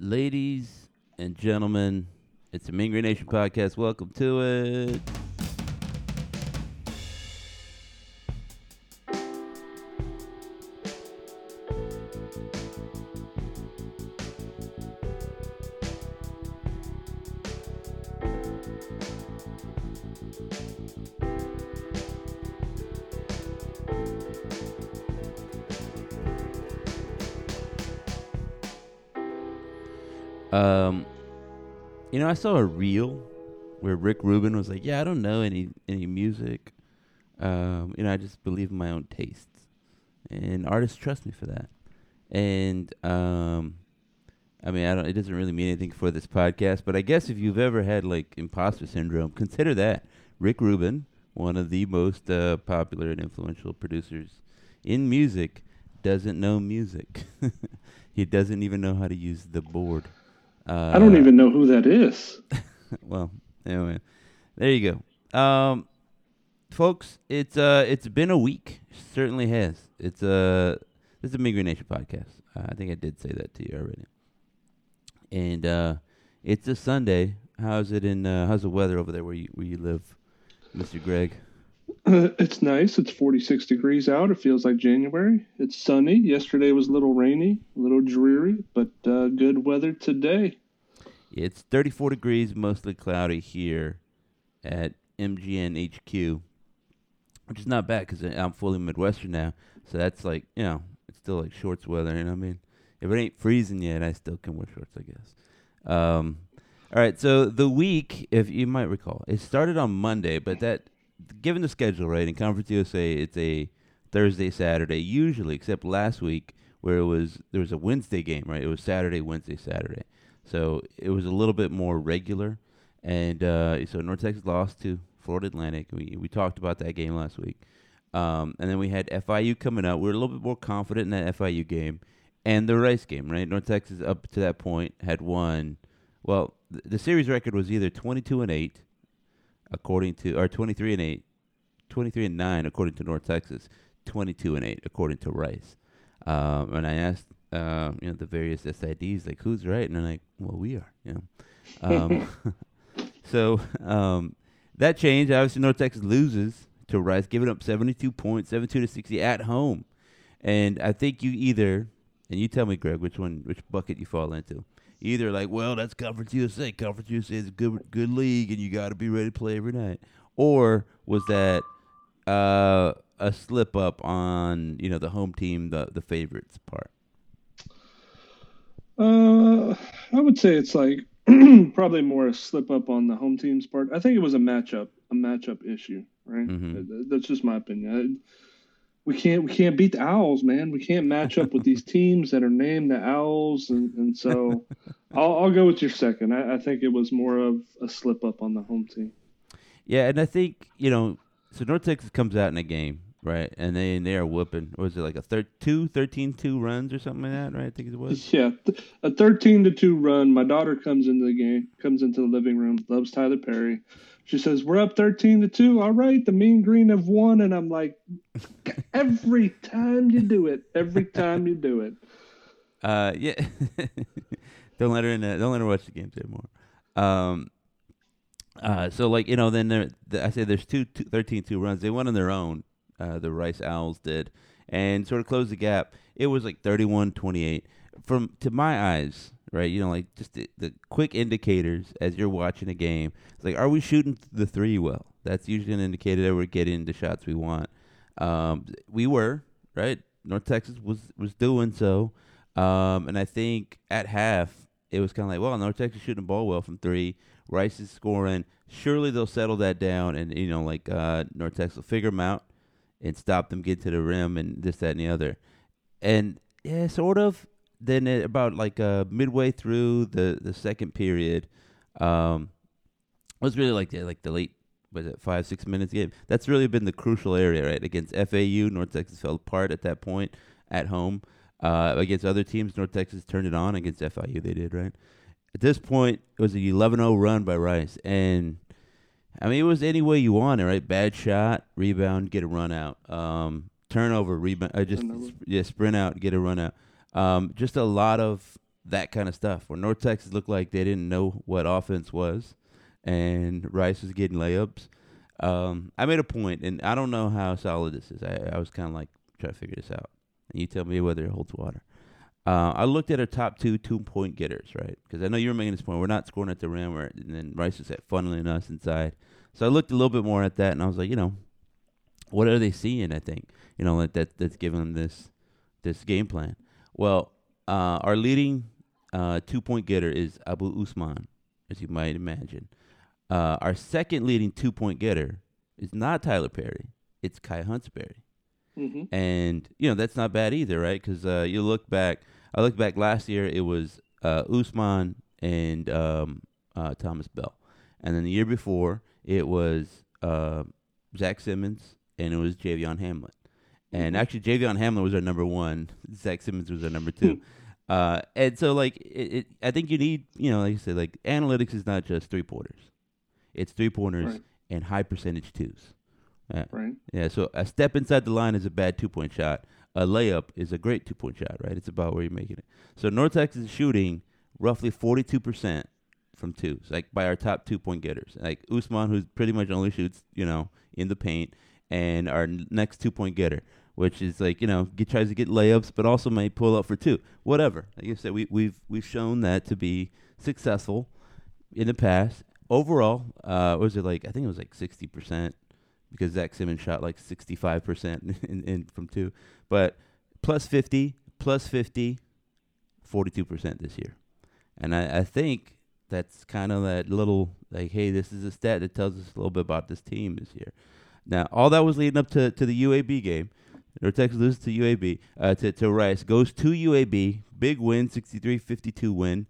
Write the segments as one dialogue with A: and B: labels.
A: Ladies and gentlemen, it's the Green Nation podcast. Welcome to it. You know, I saw a reel where Rick Rubin was like, "Yeah, I don't know any any music. Um, you know, I just believe in my own tastes, and artists trust me for that." And um, I mean, I don't. It doesn't really mean anything for this podcast, but I guess if you've ever had like imposter syndrome, consider that Rick Rubin, one of the most uh, popular and influential producers in music, doesn't know music. he doesn't even know how to use the board. Uh,
B: I don't even know who that is.
A: well, anyway, there you go. Um, folks, it's uh, it's been a week. Certainly has. It's uh, this is a Mean Nation podcast. Uh, I think I did say that to you already. And uh, it's a Sunday. How's it in? Uh, how's the weather over there where you where you live, Mister Greg?
B: It's nice. It's 46 degrees out. It feels like January. It's sunny. Yesterday was a little rainy, a little dreary, but uh, good weather today.
A: It's 34 degrees, mostly cloudy here at MGN HQ, which is not bad because I'm fully Midwestern now. So that's like, you know, it's still like shorts weather. You know what I mean? If it ain't freezing yet, I still can wear shorts, I guess. Um, all right, so the week, if you might recall, it started on Monday, but that, given the schedule, right, in Conference USA, it's a Thursday, Saturday, usually, except last week where it was, there was a Wednesday game, right? It was Saturday, Wednesday, Saturday. So it was a little bit more regular. And uh, so North Texas lost to Florida Atlantic. We, we talked about that game last week. Um, and then we had FIU coming up. We were a little bit more confident in that FIU game and the Rice game, right? North Texas up to that point had won. Well, th- the series record was either 22 and 8 according to or 23 and 8, 23 and 9 according to North Texas, 22 and 8 according to Rice. Um, and I asked uh, you know the various SIDs like who's right, and they're like, well, we are, you know. Um, so um, that changed. Obviously, North Texas loses to Rice, giving up 72 points, 72 to 60 at home. And I think you either, and you tell me, Greg, which one, which bucket you fall into. Either like, well, that's Conference USA. Conference USA is a good, good league, and you got to be ready to play every night. Or was that uh, a slip up on you know the home team, the the favorites part?
B: Uh, I would say it's like probably more a slip up on the home team's part. I think it was a matchup, a matchup issue, right?
A: Mhm.
B: That's just my opinion. I, we can't we can't beat the Owls, man. We can't match up with these teams that are named the Owls, and, and so I'll, I'll go with your second. I, I think it was more of a slip up on the home team.
A: Yeah, and I think you know, so North Texas comes out in a game, right? And they and they are whooping. What was it like a thir- two, 13 2 runs or something like that, right? I think it was.
B: Yeah, th- a thirteen to two run. My daughter comes into the game, comes into the living room, loves Tyler Perry. She says, "We're up thirteen to two. All right, the Mean Green have won." And I'm like, every time you do it, every time you do it.
A: Uh, yeah. don't let her in. The, don't let her watch the games anymore. Um, uh, so like you know, then there, the, I say there's two, two 13-2 runs. They won on their own. Uh, the Rice Owls did, and sort of closed the gap. It was like 31-28. From to my eyes, right? You know, like just the, the quick indicators as you're watching a game. It's like, are we shooting the three well? That's usually an indicator that we're getting the shots we want. Um, we were right. North Texas was was doing so, um, and I think at half it was kind of like, well, North Texas shooting the ball well from three. Rice is scoring. Surely they'll settle that down, and you know, like uh, North Texas will figure them out and stop them get to the rim and this, that, and the other. And yeah, sort of. Then at about like uh, midway through the the second period, um, it was really like the like the late was it five six minutes game. That's really been the crucial area, right? Against FAU, North Texas fell apart at that point at home. Uh, against other teams, North Texas turned it on. Against FIU, they did right. At this point, it was a 11-0 run by Rice, and I mean it was any way you want it, right? Bad shot, rebound, get a run out, um, turnover, rebound, uh, just
B: Turnover.
A: yeah, sprint out, get a run out. Um, just a lot of that kind of stuff. Where North Texas looked like they didn't know what offense was, and Rice was getting layups. Um, I made a point, and I don't know how solid this is. I, I was kind of like trying to figure this out, and you tell me whether it holds water. Uh, I looked at our top two two point getters, right? Because I know you were making this point. We're not scoring at the rim, or, and then Rice is at funneling us inside. So I looked a little bit more at that, and I was like, you know, what are they seeing? I think you know that, that that's giving them this this game plan. Well, uh, our leading uh, two point getter is Abou Ousmane, as you might imagine. Uh, our second leading two point getter is not Tyler Perry; it's Kai Huntsberry.
B: Mm-hmm.
A: And you know that's not bad either, right? Because uh, you look back, I look back last year, it was uh, Ousmane and um, uh, Thomas Bell, and then the year before it was uh, Zach Simmons and it was Javion Hamlin. And
B: Mhm.
A: actually, Javion Hamlin was our number one. Zach Simmons was our number two. uh, and so, like, it, it, I think you need, you know, like I said, like analytics is not just three pointers; it's three pointers
B: Right.
A: and high percentage twos. Yeah.
B: Right.
A: Yeah, so a step inside the line is a bad two point shot. A layup is a great two point shot, right? It's about where you're making it. So North Texas is shooting roughly 42% from twos, like by our top two point getters. Like Ousmane, who's pretty much only shoots, you know, in the paint, and our next two point getter, which is like, you know, get, tries to get layups, but also may pull up for two. Whatever. Like I said, we, we've, we've shown that to be successful in the past. Overall, uh, was it like? I think it was like 60% because Zach Simmons shot like 65% in, in from two. But plus 50, plus 50, 42% this year. And I, I think that's kind of that little, like, hey, this is a stat that tells us a little bit about this team this year. Now, all that was leading up to, to the UAB game. North Texas loses to UAB, uh, to, to Rice, goes to UAB, big win, 63-52 win.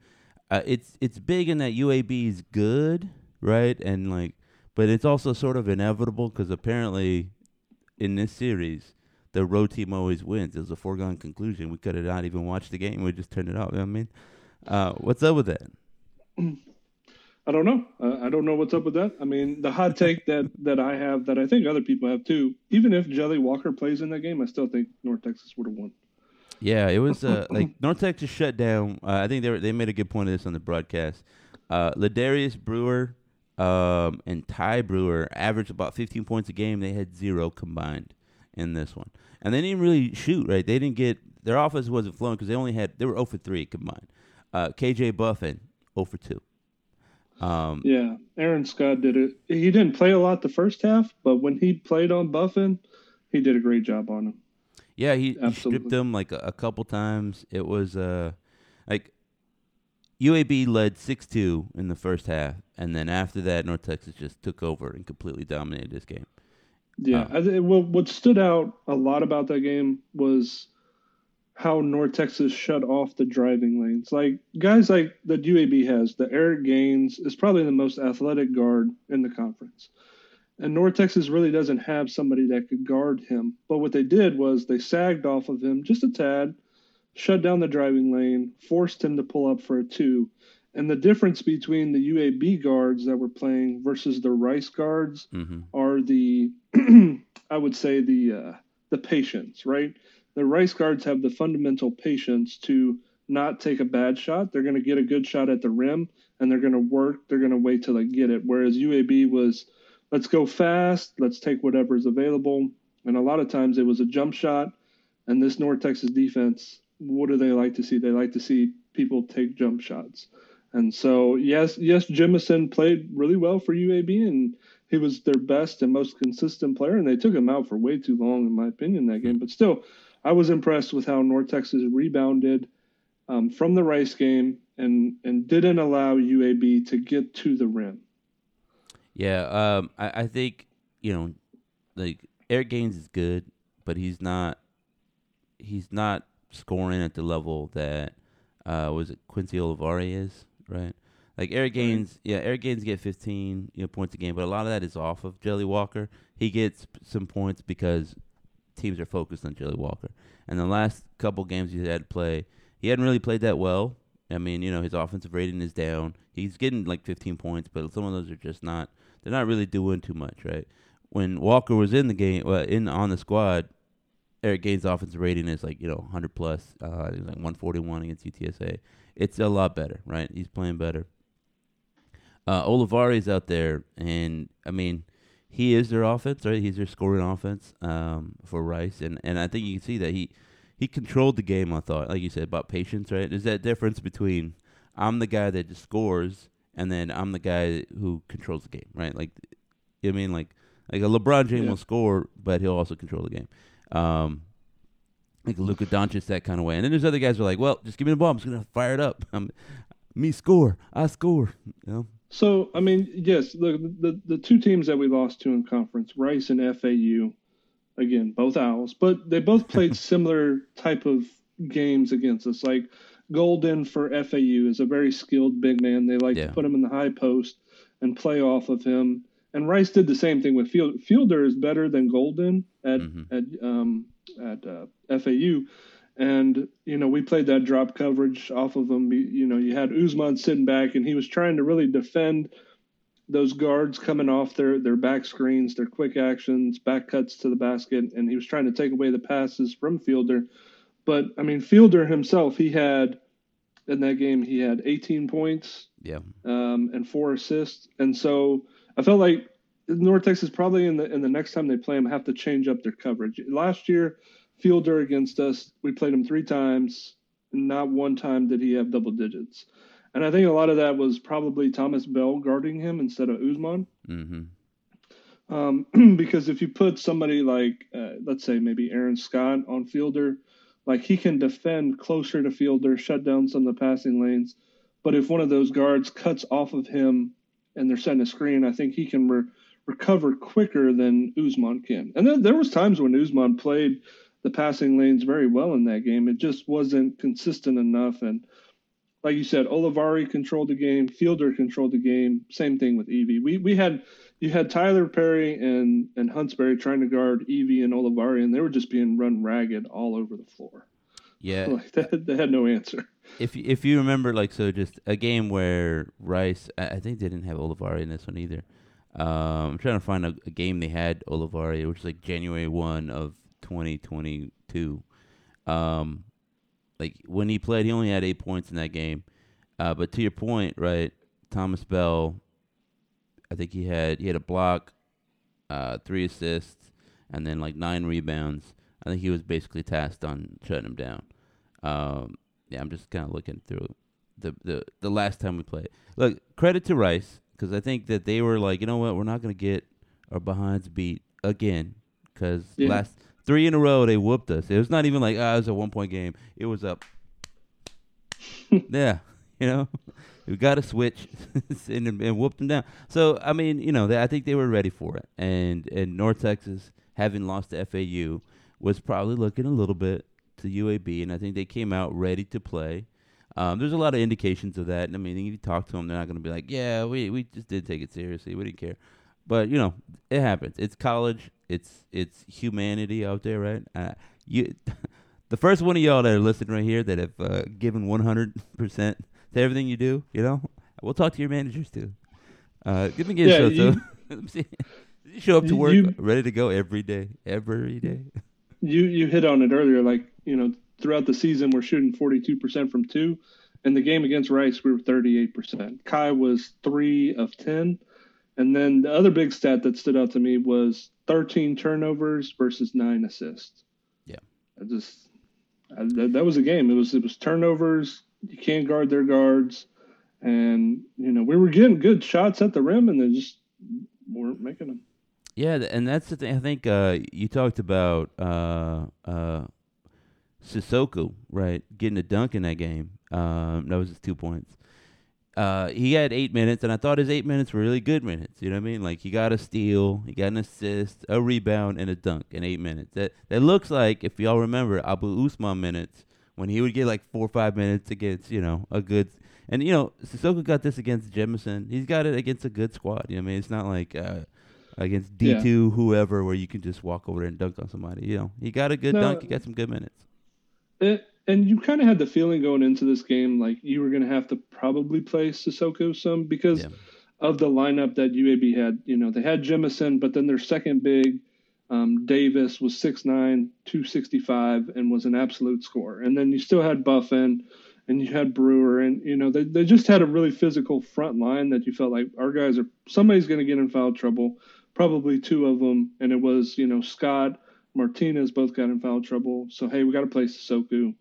A: Uh, it's it's big in that UAB is good, right? And like, but it's also sort of inevitable because apparently, in this series, the road team always wins. It was a foregone conclusion. We could have not even watched the game. We just turned it off. You know I mean, uh, what's up with that?
B: I don't know. Uh, I don't know what's up with that. I mean, the hot take that that I have, that I think other people have too. Even if Jelly Walker plays in that game, I still think North Texas would have won.
A: Yeah, it was uh, like North Texas shut down. Uh, I think they were, they made a good point of this on the broadcast. Uh, Ladarius Brewer um, and Ty Brewer averaged about 15 points a game. They had zero combined in this one, and they didn't really shoot. Right, they didn't get their offense wasn't flowing because they only had they were 0 for three combined. Uh, KJ Buffen 0 for two. Um,
B: Yeah, Aaron Scott did it. He didn't play a lot the first half, but when he played on Buffen, he did a great job on him.
A: Yeah, he, he stripped them like a, a couple times. It was uh like UAB led six two in the first half, and then after that, North Texas just took over and completely dominated this game.
B: Yeah,
A: Oh.
B: I th- what what stood out a lot about that game was how North Texas shut off the driving lanes. Like guys like that UAB has, the Eric Gaines is probably the most athletic guard in the conference. And North Texas really doesn't have somebody that could guard him. But what they did was they sagged off of him just a tad, shut down the driving lane, forced him to pull up for a two. And the difference between the UAB guards that were playing versus the Rice guards
A: hmm
B: are the I would say the uh, the patience, right? The Rice guards have the fundamental patience to not take a bad shot. They're going to get a good shot at the rim, and they're going to work. They're going to wait till they get it. Whereas UAB was, let's go fast, let's take whatever is available, and a lot of times it was a jump shot. And this North Texas defense, what do they like to see? They like to see people take jump shots. And so, yes, yes, Jemison played really well for UAB, and he was their best and most consistent player, and they took him out for way too long, in my opinion, that game. But still, I was impressed with how North Texas rebounded um, from the Rice game and and didn't allow UAB to get to the rim.
A: Yeah, um, I, I think you know, like Eric Gaines is good, but he's not. He's not scoring at the level that uh, was it Quincy Olivari is, right? Like Eric Gaines, yeah, Eric Gaines get 15 you know, points a game, but a lot of that is off of Jelly Walker. He gets some points because teams are focused on Jelly Walker. And the last couple games he had to play, he hadn't really played that well. I mean, you know, his offensive rating is down. He's getting like 15 points, but some of those are just not. They're not really doing too much, right? When Walker was in the game, well, in on the squad, Eric Gaines' offensive rating is like you know 100 plus. Uh, it like 141 against UTSA. it's a lot better, right? He's playing better. Uh, Olivari out there, and I mean, he is their offense, right? He's their scoring offense um, for Rice, and and I think you can see that he he controlled the game. I thought, like you said, about patience, right? There's that difference between I'm the guy that just scores, and then I'm the guy who controls the game, right? Like, you know what I mean, like like a LeBron James
B: Yeah.
A: will score, but he'll also control the game. Um, like Luka Doncic, that kind of way. And then there's other guys who are like, well, just give me the ball. I'm just gonna fire it up. I'm, me score. I score. You know.
B: So I mean, yes, the, the the two teams that we lost to in conference, Rice and FAU, again, both Owls, but they both played similar type of games against us. Like Goldin for FAU is a very skilled big man. They like
A: Yeah.
B: to put him in the high post and play off of him. And Rice did the same thing with Field. Fiedler is better than Goldin at
A: Mhm.
B: at um, at uh, FAU. And you know, we played that drop coverage off of him. You know, you had Ousmane sitting back, and he was trying to really defend those guards coming off their their back screens, their quick actions, back cuts to the basket, and he was trying to take away the passes from Fiedler. But I mean, Fiedler himself, he had in that game, he had 18 points
A: Yeah.
B: um, and four assists. And so I felt like North Texas probably in the in the next time they play him have to change up their coverage. Last year, Fiedler against us, we played him three times. Not one time did he have double digits. And I think a lot of that was probably Thomas Bell guarding him instead of Ousmane.
A: Mm-hmm.
B: Um, because if you put somebody like, uh, let's say maybe Aaron Scott on Fiedler, like he can defend closer to Fiedler, shut down some of the passing lanes. But if one of those guards cuts off of him and they're setting a screen, I think he can re- recover quicker than Ousmane can. And then there was times when Ousmane played the passing lanes very well in that game. It just wasn't consistent enough. And like you said, Olivari controlled the game, Fiedler controlled the game. Same thing with Evee. We we had you had Tyler Perry and and Huntsberry trying to guard Evee and Olivari, and they were just being run ragged all over the floor.
A: Yeah.
B: Like they, they had no answer.
A: if you- if you remember, like, so just a game where Rice, I, I think they didn't have Olivari in this one either. Um, I'm trying to find a, a game they had Olivari, which was like January one of 2022. Um, like when he played, he only had eight points in that game. Uh, but to your point, right, Thomas Bell, I think he had he had a block, uh, three assists, and then like nine rebounds. I think he was basically tasked on shutting him down. Um, yeah, I'm just kind of looking through the, the the last time we played. Look, credit to Rice because I think that they were like, you know what, we're not gonna get our behinds beat again because
B: Yeah.
A: last three in a row they whooped us. It was not even like ah, it was a one point game. It was up. yeah, you know, we got to switch and, and whoop them down. So I mean, you know, they, I think they were ready for it, and and North Texas having lost to FAU was probably looking a little bit to UAB, and I think they came out ready to play. Um, there's a lot of indications of that. and I mean, if you talk to them, they're not going to be like, "Yeah, we we just did take it seriously. We didn't care." But you know, it happens. It's college. It's it's humanity out there, right? Uh, you, the first one of y'all that are listening right here that have uh, given 100 percent to everything you do, you know, we'll talk to your managers too. Uh, give me a
B: Yeah,
A: show.
B: you-
A: so, let me see. You show up to work
B: you-
A: ready to go every day, every day.
B: You you hit on it earlier. Like you know, throughout the season, we're shooting 42% from two. In the game against Rice, we were 38%. Kai was three of 10. And then the other big stat that stood out to me was 13 turnovers versus nine assists.
A: Yeah.
B: I just I, that, that was a game. It was it was turnovers. You can't guard their guards, and you know we were getting good shots at the rim, and they just weren't making them.
A: Yeah, and that's the thing. I think uh, you talked about uh, uh, Sissoko, right? Getting a dunk in that game. Um, that was his two points. Uh, he had eight minutes, and I thought his eight minutes were really good minutes. You know what I mean? Like he got a steal, he got an assist, a rebound, and a dunk in eight minutes. That that looks like, if y'all remember, Abou Ousmane minutes when he would get like four or five minutes against you know a good. And you know Sissoko got this against Jemison. He's got it against a good squad. You know what I mean? It's not like. Uh, against D two whoever where you can just walk over there and dunk on somebody. You know, he got a good
B: No.
A: dunk. He got some good minutes.
B: It, and you kind of had the feeling going into this game like you were going to have to probably play Sissoko some because
A: Yeah.
B: of the lineup that UAB had. You know, they had Jemison, but then their second big, um, Davis, was 6'9, 265, and was an absolute scorer. And then you still had Buffen, and you had Brewer, and you know they they just had a really physical front line that you felt like our guys are somebody's going to get in foul trouble, probably two of them, and it was you know Scott Martinez both got in foul trouble. So hey, we got to play Sissoko.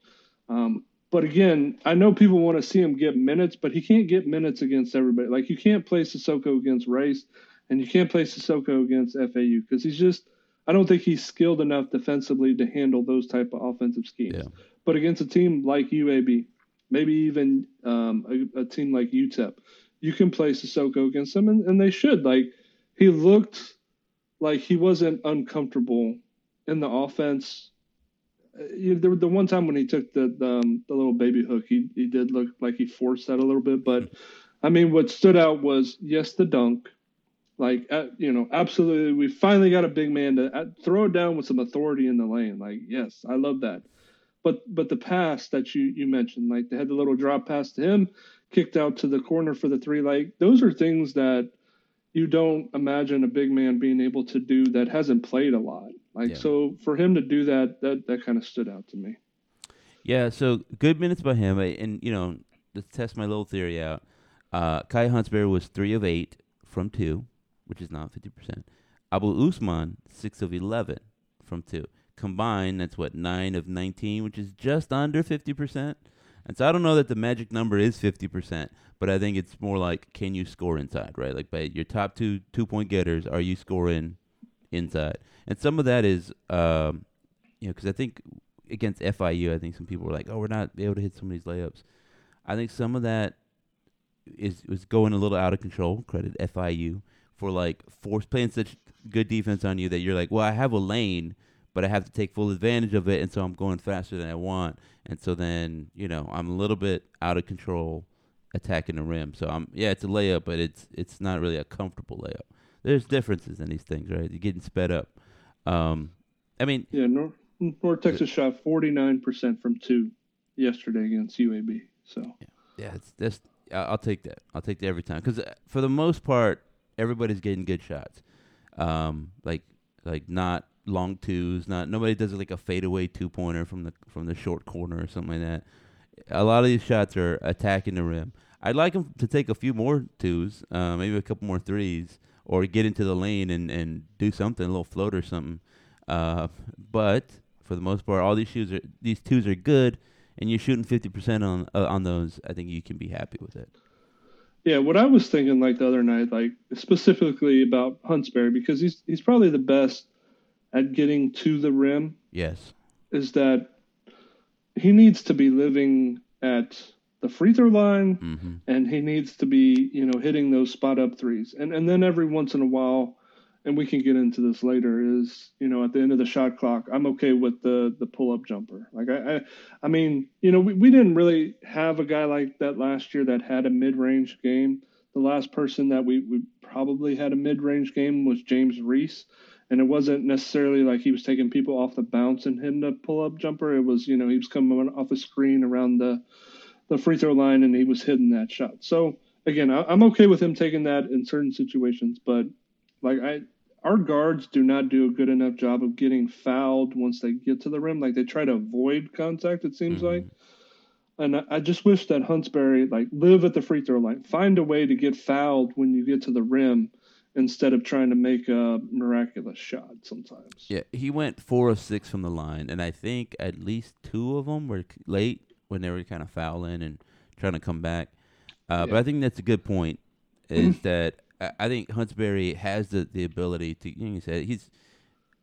B: Um, but again, I know people want to see him get minutes, but he can't get minutes against everybody. Like you can't play Sissoko against Rice, and you can't play Sissoko against FAU because he's just. I don't think he's skilled enough defensively to handle those type of offensive schemes.
A: Yeah.
B: But against a team like UAB, maybe even um, a, a, team like UTEP, you can play Sissoko against them, and, and they should. Like he looked like he wasn't uncomfortable in the offense. Uh, you know, the, the one time when he took the the, um, the little baby hook, he he did look like he forced that a little bit. But I mean, what stood out was yes, the dunk like, uh, you know, absolutely, we finally got a big man to uh, throw it down with some authority in the lane. Like, yes, I love that. But but the pass that you you mentioned, like they had the little drop pass to him, kicked out to the corner for the three. Like those are things that you don't imagine a big man being able to do that hasn't played a lot. Like yeah. so for him to do that, that that kind of stood out to me.
A: Yeah, so good minutes by him, and you know, to test my little theory out, uh, Kai Huntsberry was three of eight from two which is not 50%. Abou Ousmane, 6 of 11 from 2. Combined, that's what, 9 of 19, which is just under 50%. And so I don't know that the magic number is 50%, but I think it's more like can you score inside, right? Like by your top two two point getters, are you scoring inside? And some of that is, um, you know, because I think against FIU, I think some people were like, oh, we're not able to hit some of these layups. I think some of that is was going a little out of control. Credit FIU for like force playing such good defense on you that you're like, well, I have a lane, but I have to take full advantage of it, and so I'm going faster than I want, and so then you know I'm a little bit out of control attacking the rim. So I'm yeah, it's a layup, but it's it's not really a comfortable layup. There's differences in these things, right? You're getting sped up. Um, I mean,
B: yeah, North, North Texas shot 49 percent from two yesterday against UAB. So
A: yeah, yeah it's just I'll take that. I'll take that every time because uh, for the most part, everybody's getting good shots. Um, like like not long twos, not nobody does like a fadeaway two pointer from the from the short corner or something like that. A lot of these shots are attacking the rim. I'd like them to take a few more twos, uh, maybe a couple more threes, or get into the lane and, and do something, a little float or something. Uh, but for the most part, all these shoes are these twos are good, and you're shooting fifty percent on uh, on those. I think you can be happy with it.
B: Yeah, what I was thinking like the other night, like specifically about Huntsberry, because he's he's probably the best at getting to the rim.
A: Yes.
B: Is that he needs to be living at the free throw line mm-hmm. and he needs to be, you know, hitting those spot up threes. And and then every once in a while and we can get into this later is you know at the end of the shot clock i'm okay with the the pull up jumper like i i, I mean you know we, we didn't really have a guy like that last year that had a mid-range game the last person that we, we probably had a mid-range game was james reese and it wasn't necessarily like he was taking people off the bounce and hitting a pull up jumper it was you know he was coming off a screen around the the free throw line and he was hitting that shot so again I, i'm okay with him taking that in certain situations but like I our guards do not do a good enough job of getting fouled once they get to the rim. Like they try to avoid contact. It seems mm-hmm. like. And I, I just wish that Huntsberry like live at the free throw line, find a way to get fouled when you get to the rim, instead of trying to make a miraculous shot sometimes.
A: Yeah, he went four of six from the line, and I think at least two of them were late when they were kind of fouling and trying to come back. Uh, yeah. But I think that's a good point. Is that I think Huntsberry has the, the ability to. You, know, you said he's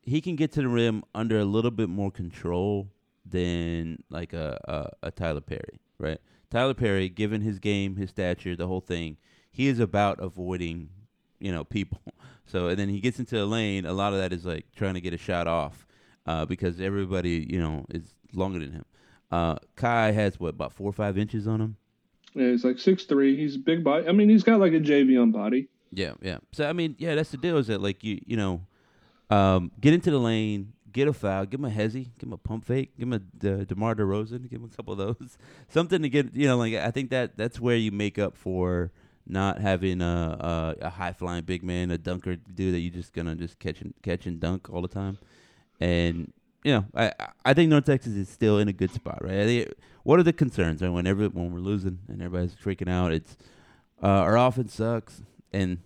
A: he can get to the rim under a little bit more control than like a, a, a Tyler Perry, right? Tyler Perry, given his game, his stature, the whole thing, he is about avoiding, you know, people. So and then he gets into the lane. A lot of that is like trying to get a shot off, uh, because everybody, you know, is longer than him. Uh, Kai has what about four or five inches on him.
B: Yeah, he's like six three. He's big body. I mean, he's got like a Javion body.
A: Yeah, yeah. So I mean, yeah, that's the deal. Is that like you, you know, um, get into the lane, get a foul, give him a hezzy, give him a pump fake, give him a De- DeMar DeRozan, give him a couple of those, something to get, you know, like I think that that's where you make up for not having a a, a high flying big man, a dunker dude that you're just gonna just catch and catch and dunk all the time, and you know, I I think North Texas is still in a good spot, right? I think, what are the concerns? And whenever when we're losing and everybody's freaking out, it's uh, our offense sucks. And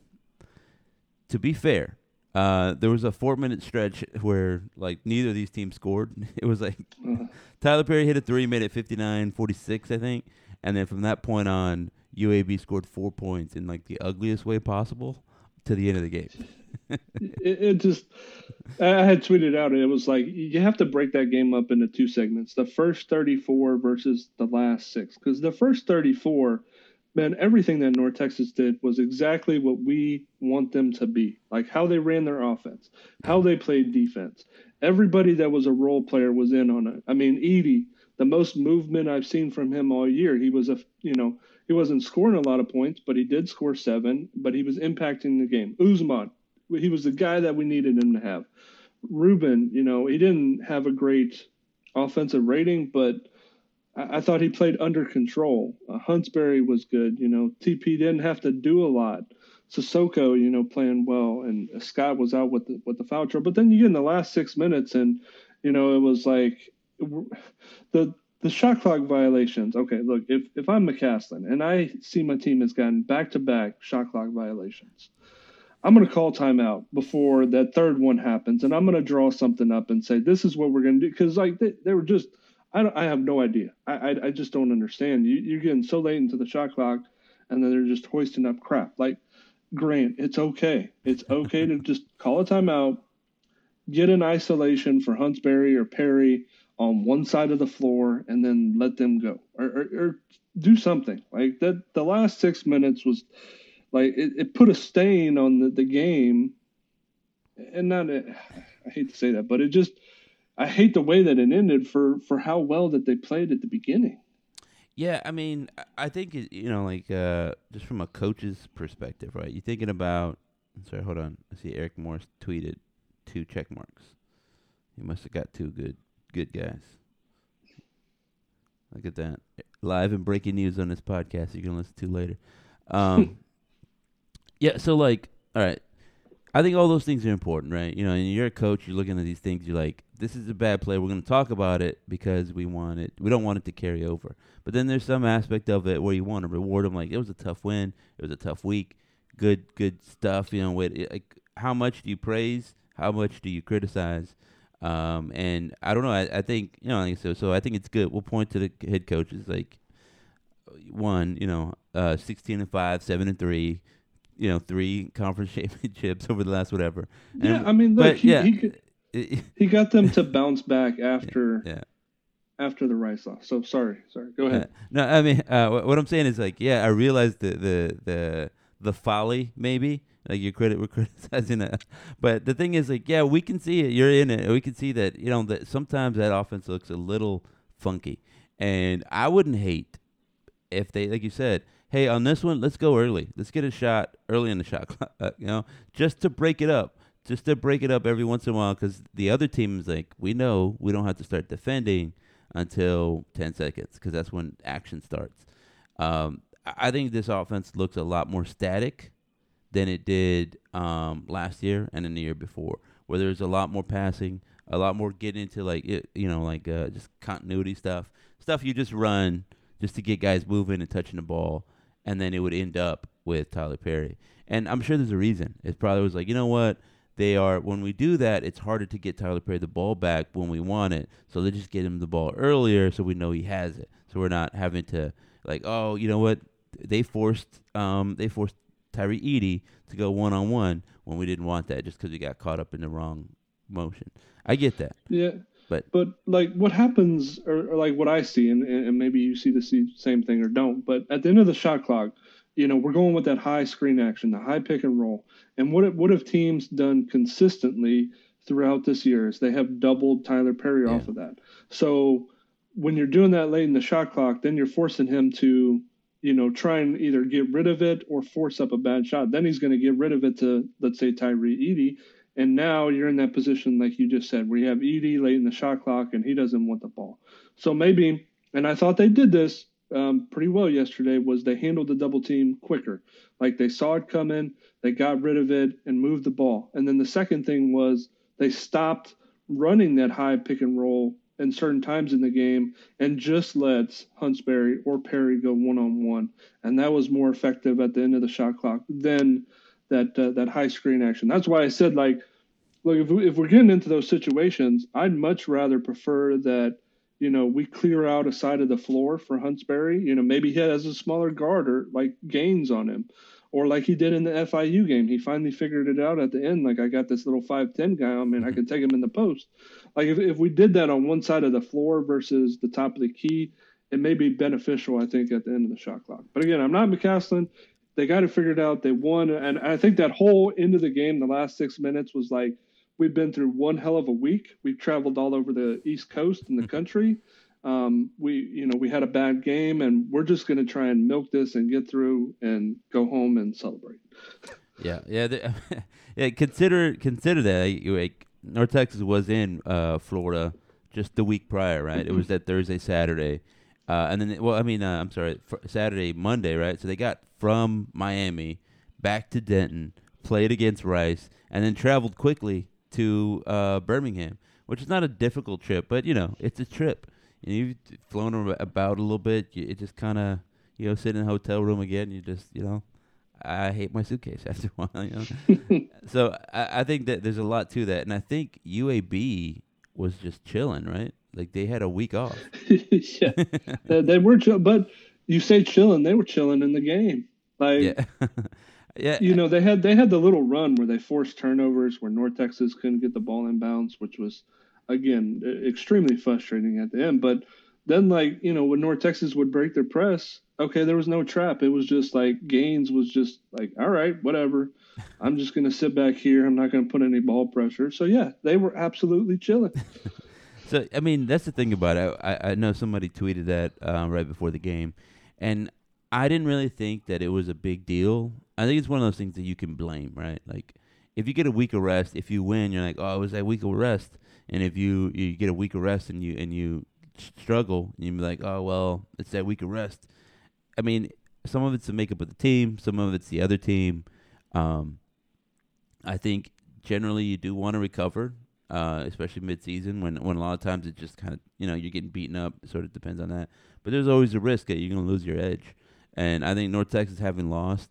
A: to be fair, uh, there was a four minute stretch where like neither of these teams scored. It was like
B: Uh,
A: Tyler Perry hit a three, made it 59-46, I think, and then from that point on, UAB scored four points in like the ugliest way possible to the end of the game.
B: It, it just I had tweeted out and it was like you have to break that game up into two segments. The first 34 versus the last six. Because the first 34 man everything that north texas did was exactly what we want them to be. Like how they ran their offense how they played defense. Everybody that was a role player was in on it. I mean Eady the most movement i've seen from him all year. He was a you know he wasn't scoring a lot of points but he did score seven but he was impacting the game. Ousmane he was the guy that we needed him to have. Rubin, you know, he didn't have a great offensive rating, but I, I thought he played under control. Uh, Huntsberry was good. You know, TP didn't have to do a lot. Sissoko, you know, playing well, and Scott was out with the with the foul trouble. But then you get in the last six minutes, and you know, it was like the the shot clock violations. Okay, look, if if I'm McCasland and I see my team has gotten back to back shot clock violations, I'm going to call timeout before that third one happens, and I'm going to draw something up and say this is what we're going to do because like they, they were just I I have no idea. I, I I just don't understand. You you're getting so late into the shot clock, and then they're just hoisting up crap. Like Grant, it's okay. It's okay to just call a timeout, get an isolation for Huntsberry or Perry on one side of the floor, and then let them go or, or, or do something like that. The last six minutes was like it, it put a stain on the, the game and not I hate to say that, but it just I hate the way that it ended for for how well that they played at the beginning.
A: Yeah, I mean, I- think it, you know, like uh, just from a coach's perspective, right? You're thinking about. Sorry, hold on. I see Eric Morris tweeted two check marks. He must have got two good good guys. Look at that live and breaking news on this podcast. You can listen to later. Um, yeah, so like, all right. I think all those things are important, right? You know, and you're a coach, you're looking at these things, you're like, this is a bad play. We're going to talk about it because we want it. We don't want it to carry over. But then there's some aspect of it where you want to reward them. Like it was a tough win. It was a tough week. Good, good stuff. You know, with like how much do you praise? How much do you criticize? Um, and I don't know. I, I think you know. Like, so, so I think it's good. We'll point to the head coaches. Like one, you know, uh, sixteen and five, seven and three. You know, three conference championships over the last whatever. And-
B: yeah, I mean, look,
A: but
B: he,
A: yeah,
B: he could- he got them to bounce back after
A: yeah.
B: after the Rice loss. So sorry, sorry. Go
A: Uh,
B: ahead.
A: no, I mean, uh, what I'm saying is like, yeah, I realize the the the the folly maybe like you're criti- we're criticizing it, but the thing is like, yeah, we can see it. You're in it. We can see that you know that sometimes that offense looks a little funky, and I wouldn't hate if they like you said. Hey, on this one, let's go early. Let's get a shot early in the shot clock, uh, you know, just to break it up, just to break it up every once in a while, because the other team is like, we know we don't have to start defending until 10 seconds because that's when action starts. Um, I think this offense looks a lot more static than it did um, last year and in the year before, where there's a lot more passing, a lot more getting into like it, you know like uh, just continuity stuff, stuff you just run just to get guys moving and touching the ball, and then it would end up with Tyler Perry. And I'm sure there's a reason. It probably was like, you know what? They are when we do that, it's harder to get Tyler Perry the ball back when we want it. So they just get him the ball earlier, so we know he has it. So we're not having to like, oh, you know what? They forced um they forced Tyree Eady to go one on one when we didn't want that, just because we got caught up in the wrong motion. I get that.
B: Yeah,
A: But-
B: but like what happens, or, or like what I see, and, and maybe you see the same thing or don't. But at the end of the shot clock, you know, we're going with that high screen action, the high pick and roll. And what what have teams done consistently throughout this year is they have doubled Tyler Perry off of that. So when you're doing that late in the shot clock, then you're forcing him to, you know, try and either get rid of it or force up a bad shot. Then he's going to get rid of it to, let's say, Tyree Eady. And now you're in that position, like you just said, where you have Eady late in the shot clock and he doesn't want the ball. So maybe, and I thought they did this um, pretty well yesterday, was they handled the double team quicker. Like they saw it coming, they got rid of it and moved the ball. And then the second thing was they stopped running that high pick and roll in certain times in the game and just lets Huntsberry or Perry go one on one, and that was more effective at the end of the shot clock than that uh, that high screen action. That's why I said like, look if we, if we're getting into those situations, I'd much rather prefer that you know we clear out a side of the floor for Huntsberry. You know maybe he has a smaller guard or like Gaines on him. Or like he did in the FIU game, he finally figured it out at the end. Like I got this little five ten guy on me, and I can take him in the post. Like if, if we did that on one side of the floor versus the top of the key, it may be beneficial, I think, at the end of the shot clock. But again, I'm not McCasland. They got it figured out. They won, and I think that whole end of the game, the last six minutes, was like we've been through one hell of a week. We've traveled all over the East Coast and the country. Um, we, you know, we had a bad game, and we're just going to try and milk this and get through and go home and celebrate.
A: Yeah, yeah, yeah. Consider consider that like North Texas was in uh, Florida just the week prior, right? it was that Thursday, Saturday, uh, and then well, I mean, uh, I'm sorry, Saturday, Monday, right? So they got from Miami back to Denton, played against Rice, and then traveled quickly to uh, Birmingham, which is not a difficult trip, but you know, it's a trip. And you've flown about a little bit. You, it just kind of, you know, sit in a hotel room again. You just, you know, I hate my suitcase after a while. You know? so I, I think that there's a lot to that, and I think UAB was just chilling, right? Like they had a week off.
B: yeah, they, they were, chill, but you say chilling, they were chilling in the game. Like,
A: yeah. yeah,
B: you know, they had they had the little run where they forced turnovers, where North Texas couldn't get the ball in bounds, which was again extremely frustrating at the end. But then, like you know, when North Texas would break their press, okay, there was no trap. It was just like Gaines was just like, all right, whatever. I'm just gonna sit back here. I'm not gonna put any ball pressure. So yeah, they were absolutely chilling.
A: so I mean, that's the thing about it. I, I know somebody tweeted that uh, right before the game, and I didn't really think that it was a big deal. I think it's one of those things that you can blame, right? Like if you get a week of rest, if you win, you're like, oh, it was that week of rest. And if you you get a week of rest and you and you struggle, you be like, oh well, it's that week of rest. I mean, some of it's the makeup of the team, some of it's the other team. Um, I think generally you do want to recover, uh, especially midseason when when a lot of times it just kind of you know you're getting beaten up. It sort of depends on that, but there's always a risk that you're going to lose your edge. And I think North Texas having lost,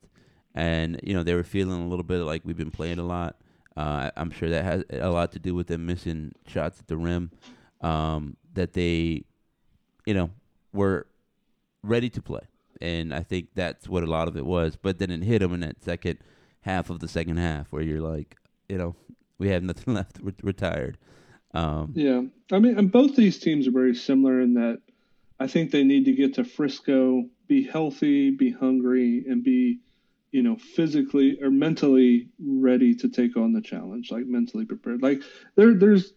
A: and you know they were feeling a little bit like we've been playing a lot. Uh, I'm sure that has a lot to do with them missing shots at the rim. Um, that they, you know, were ready to play, and I think that's what a lot of it was. But then it hit them in that second half of the second half, where you're like, you know, we have nothing left. We're, we're tired. Um,
B: yeah, I mean, and both these teams are very similar in that I think they need to get to Frisco, be healthy, be hungry, and be you know, physically or mentally ready to take on the challenge, like mentally prepared. Like there, there's,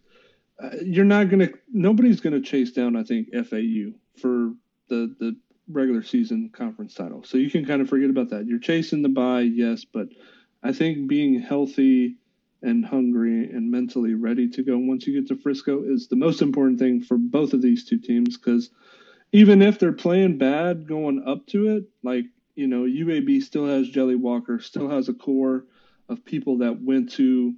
B: uh, you're not gonna, nobody's gonna chase down, I think, FAU for the the regular season conference title. So you can kind of forget about that. You're chasing the bye, yes, but I think being healthy and hungry and mentally ready to go once you get to Frisco is the most important thing for both of these two teams because even if they're playing bad going up to it, like you know, UAB still has Jelly Walker, still has a core of people that went to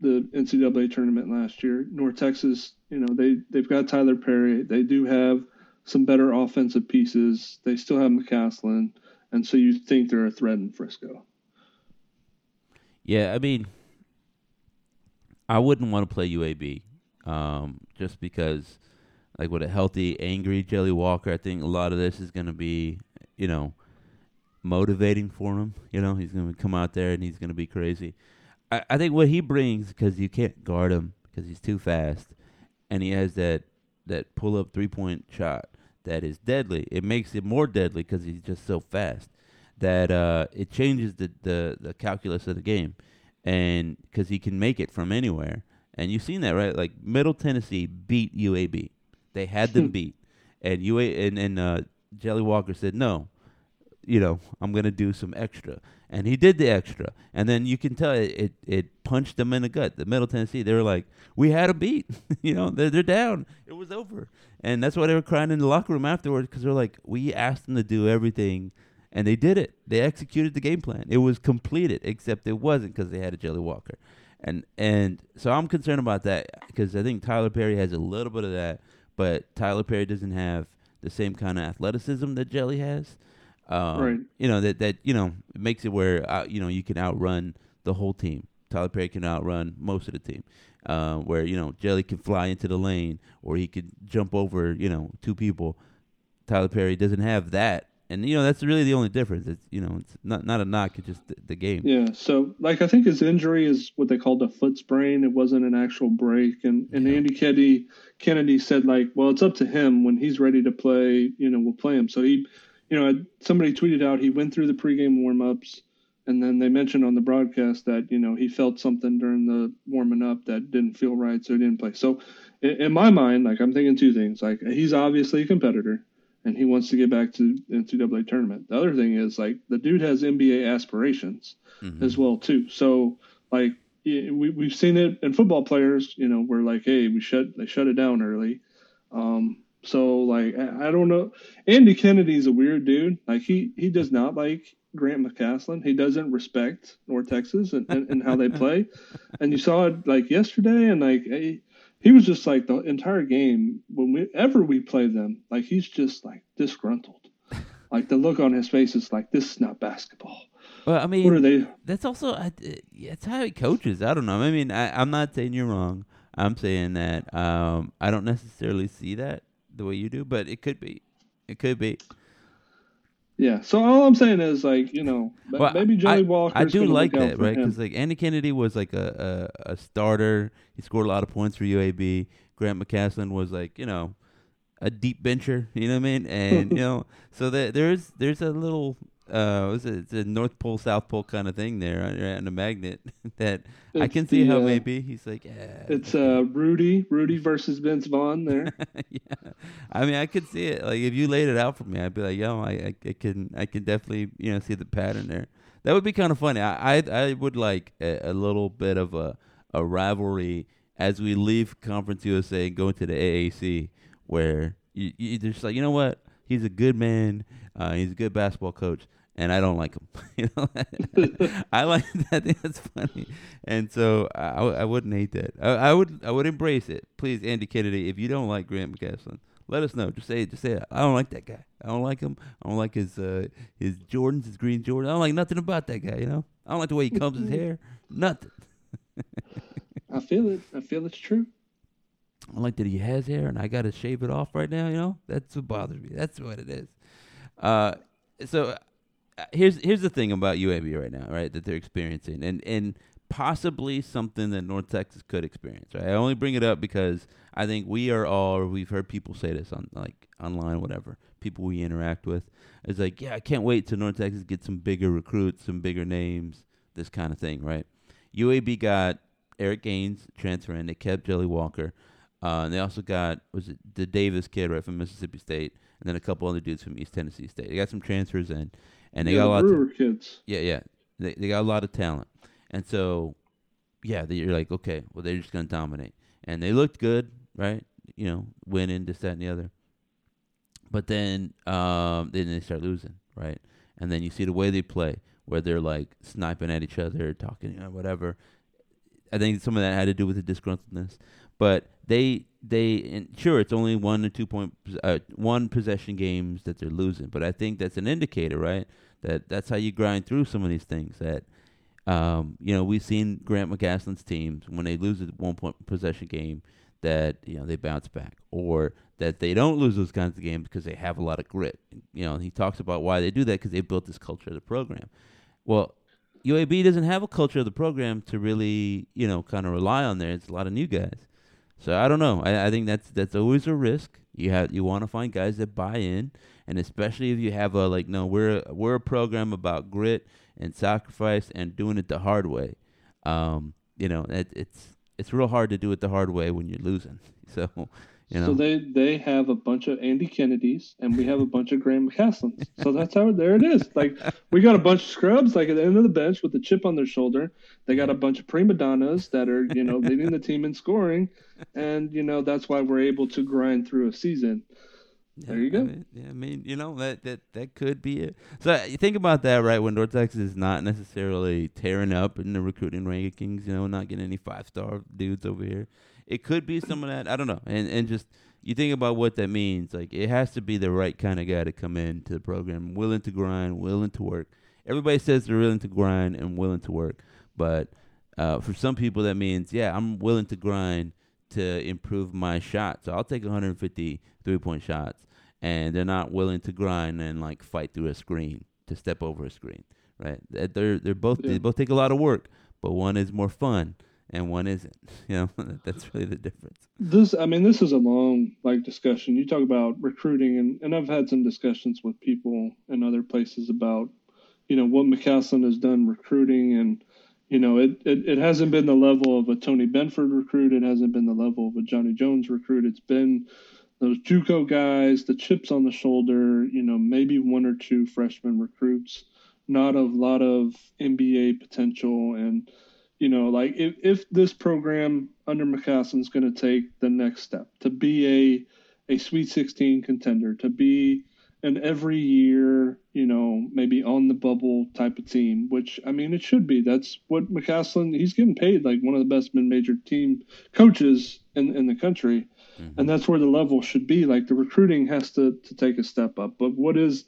B: the NCAA tournament last year. North Texas, you know, they they've got Tyler Perry. They do have some better offensive pieces. They still have McCasland. and so you think they're a threat in Frisco.
A: Yeah, I mean, I wouldn't want to play UAB, um, just because, like, with a healthy, angry Jelly Walker, I think a lot of this is going to be, you know, motivating for him. You know, he's going to come out there and he's going to be crazy. I, I think what he brings because you can't guard him because he's too fast, and he has that that pull up three point shot that is deadly. It makes it more deadly because he's just so fast that uh, it changes the, the the calculus of the game, and because he can make it from anywhere. And you've seen that, right? Like Middle Tennessee beat UAB. They had them beat, and UA and and uh, Jelly Walker said no you know, I'm gonna do some extra, and he did the extra, and then you can tell it it, it punched them in the gut. The Middle Tennessee, they were like, we had a beat, you know, they're they're down, it was over, and that's why they were crying in the locker room afterwards because they're like, we asked them to do everything, and they did it. They executed the game plan. It was completed, except it wasn't because they had a Jelly Walker, and and so I'm concerned about that because I think Tyler Perry has a little bit of that, but Tyler Perry doesn't have the same kind of athleticism that Jelly has. Um,
B: Right.
A: You know that that you know makes it where uh, you know you can outrun the whole team. Tyler Perry can outrun most of the team. Uh, where you know Jelly can fly into the lane or he could jump over you know two people. Tyler Perry doesn't have that, and you know that's really the only difference. It's you know it's not not a knock, it's just the, the game.
B: Yeah, so like I think his injury is what they called a foot sprain. It wasn't an actual break, and and
A: Yeah.
B: Andy Kennedy Kennedy said like, well, it's up to him when he's ready to play. You know, we'll play him. So he, you know, somebody tweeted out he went through the pregame warmups, and then they mentioned on the broadcast that you know he felt something during the warming up that didn't feel right, so he didn't play. So in, in my mind, like I'm thinking two things. Like he's obviously a competitor. And he wants to get back to the NCAA tournament. The other thing is like the dude has NBA aspirations
A: Mhm.
B: as well too. So like we we've seen it in football players, you know, we're like, hey, we shut they shut it down early. Um, so like I, I don't know. Andy Kennedy's a weird dude. Like he he does not like Grant McCasland. He doesn't respect North Texas and, and, and how they play. And you saw it like yesterday, and like he, he was just like the entire game when we ever we play them, like he's just like disgruntled. Like the look on his face is like this is not basketball.
A: Well, I mean,
B: What are they?
A: that's also yeah, it's how he coaches. I don't know. I mean, I, I'm not saying you're wrong. I'm saying that um, I don't necessarily see that the way you do, but it could be. It could be.
B: Yeah. So all I'm saying is like you know
A: Well,
B: maybe Johnny Walker.
A: I do like that, right? Because like Andy Kennedy was like a, a a starter. He scored a lot of points for UAB. Grant McCasland was like you know a deep bencher. You know what I mean? And you know, so that there's there's a little uh, what's it? It's a North Pole South Pole kind of thing there on, on the magnet that I can see
B: the,
A: how
B: uh,
A: maybe he's like yeah.
B: It's uh Rudy Rudy versus Vince Vaughn there.
A: yeah, I mean, I could see it. Like if you laid it out for me, I'd be like, yo, I, I, I can, I can definitely, you know, see the pattern there. That would be kind of funny. I, I, I would like a, a little bit of a, a rivalry as we leave Conference USA and go into the AAC, where you, you just like, you know what, he's a good man, uh, he's a good basketball coach. And I don't like him. you know, I like that. That's funny, and so I, I wouldn't hate that. I, I would I would embrace it. Please, Andy Kennedy, if you don't like Grant McCasland, let us know. Just say it. Just say. I don't like that guy. I don't like him. I don't like his uh, his Jordans, his green Jordans. I don't like nothing about that guy. You know. I don't like the way he combs his hair. Nothing.
B: I feel it. I feel it's true.
A: I like that he has hair and I got to shave it off right now. You know. That's what bothers me. That's what it is. Uh, so here's here's the thing about UAB right now, right? That they're experiencing, and and possibly something that North Texas could experience. Right? I only bring it up because I think we are all, or we've heard people say this on like online, whatever. People we interact with, it's like, yeah, I can't wait till North Texas get some bigger recruits, some bigger names, this kind of thing, right? UAB got Eric Gaines transferring. They kept Jelly Walker. Uh, and they also got was it the Davis kid right from Mississippi State, and then a couple other dudes from East Tennessee State. They got some transfers in, and they
B: yeah,
A: got a lot.
B: the
A: Of,
B: Brewer kids.
A: yeah, yeah, they they got a lot of talent, and so yeah, they, you're like, okay, well they're just gonna dominate, and they looked good, right? You know, winning this, that, and the other. But then, um, then they start losing, right? And then you see the way they play, where they're like sniping at each other, talking, you know, whatever. I think some of that had to do with the disgruntledness, but they they sure it's only one or two point uh, one possession games that they're losing, but I think that's an indicator, right? That that's how you grind through some of these things. That um, you know we've seen Grant McCasland's teams when they lose a one point possession game that you know they bounce back, or that they don't lose those kinds of games because they have a lot of grit. You know, he talks about why they do that because they built this culture of the program. Well, UAB doesn't have a culture of the program to really, you know, kind of rely on there. It's a lot of new guys. So I don't know. I, I think that's that's always a risk. You have you want to find guys that buy in, and especially if you have a like, no, we're we're a program about grit and sacrifice and doing it the hard way. Um, you know, it, it's it's real hard to do it the hard way when you're losing. So, you know,
B: So they they have a bunch of Andy Kennedys and we have a bunch of Graham McCaslands. So that's how there it is. Like we got a bunch of scrubs like at the end of the bench with the chip on their shoulder. They got a bunch of prima donnas that are you know leading the team in scoring, and you know that's why we're able to grind through a season. there you go.
A: I mean, yeah, I mean, you know that that that could be it. So you think about that, right? When North Texas is not necessarily tearing up in the recruiting rankings, you know, not getting any five star dudes over here. It could be some of that. I don't know. And and just you think about what that means. Like it has to be the right kind of guy to come into the program, willing to grind, willing to work. Everybody says they're willing to grind and willing to work, but uh, for some people that means yeah, I'm willing to grind to improve my shot. So I'll take 150 three point shots, and they're not willing to grind and like fight through a screen to step over a screen. Right? They're they're both yeah. they both take a lot of work, but one is more fun and one isn't. You know, that's really the difference.
B: This, I mean, this is a long like discussion. You talk about recruiting, and, and I've had some discussions with people in other places about, you know, what McCasland has done recruiting, and you know, it, it it hasn't been the level of a Tony Benford recruit. It hasn't been the level of a Johnny Jones recruit. It's been those JUCO guys, the chips on the shoulder. You know, maybe one or two freshman recruits, not a lot of NBA potential and you know, like if, if this program under McCasland is going to take the next step to be a, a Sweet 16 contender, to be an every year, you know, maybe on the bubble type of team, which I mean, it should be. That's what McCasland, he's getting paid like one of the best mid major team coaches in, in the country. Mm-hmm. And that's where the level should be. Like the recruiting has to, to take a step up. But what is,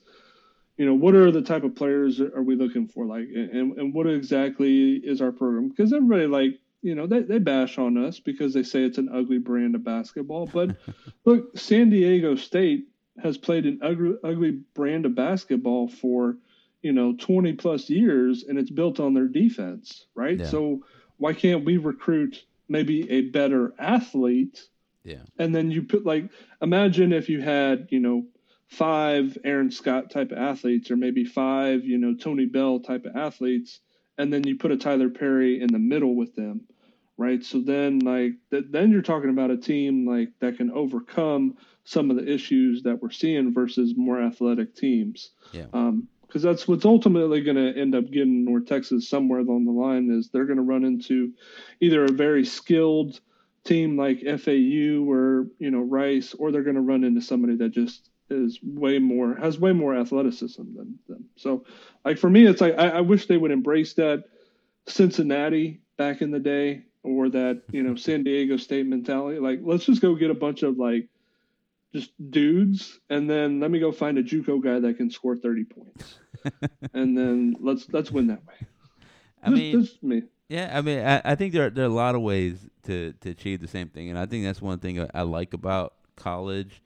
B: you know, what are the type of players are we looking for? Like, and, and what exactly is our program? Because everybody, like, you know, they, they bash on us because they say it's an ugly brand of basketball. But look, San Diego State has played an ugly, ugly brand of basketball for, you know, 20 plus years and it's built on their defense, right? Yeah. So why can't we recruit maybe a better athlete?
A: Yeah.
B: And then you put, like, imagine if you had, you know, five Aaron Scott type of athletes, or maybe five, you know, Tony Bell type of athletes, and then you put a Tyler Perry in the middle with them, right? So then, like, th- then you're talking about a team like that can overcome some of the issues that we're seeing versus more athletic teams.
A: Yeah.
B: Um, because that's what's ultimately going to end up getting North Texas somewhere along the line is they're going to run into either a very skilled team like FAU or you know Rice, or they're going to run into somebody that just is way more has way more athleticism than them. So, like for me, it's like I, I, wish they would embrace that Cincinnati back in the day, or that you know San Diego State mentality. Like, let's just go get a bunch of like just dudes, and then let me go find a JUCO guy that can score thirty points, and then let's let's win that way.
A: I mean, this, me. Yeah, I mean, I, I think there are, there are a lot of ways to, to achieve the same thing, and I think that's one thing I, I like about college.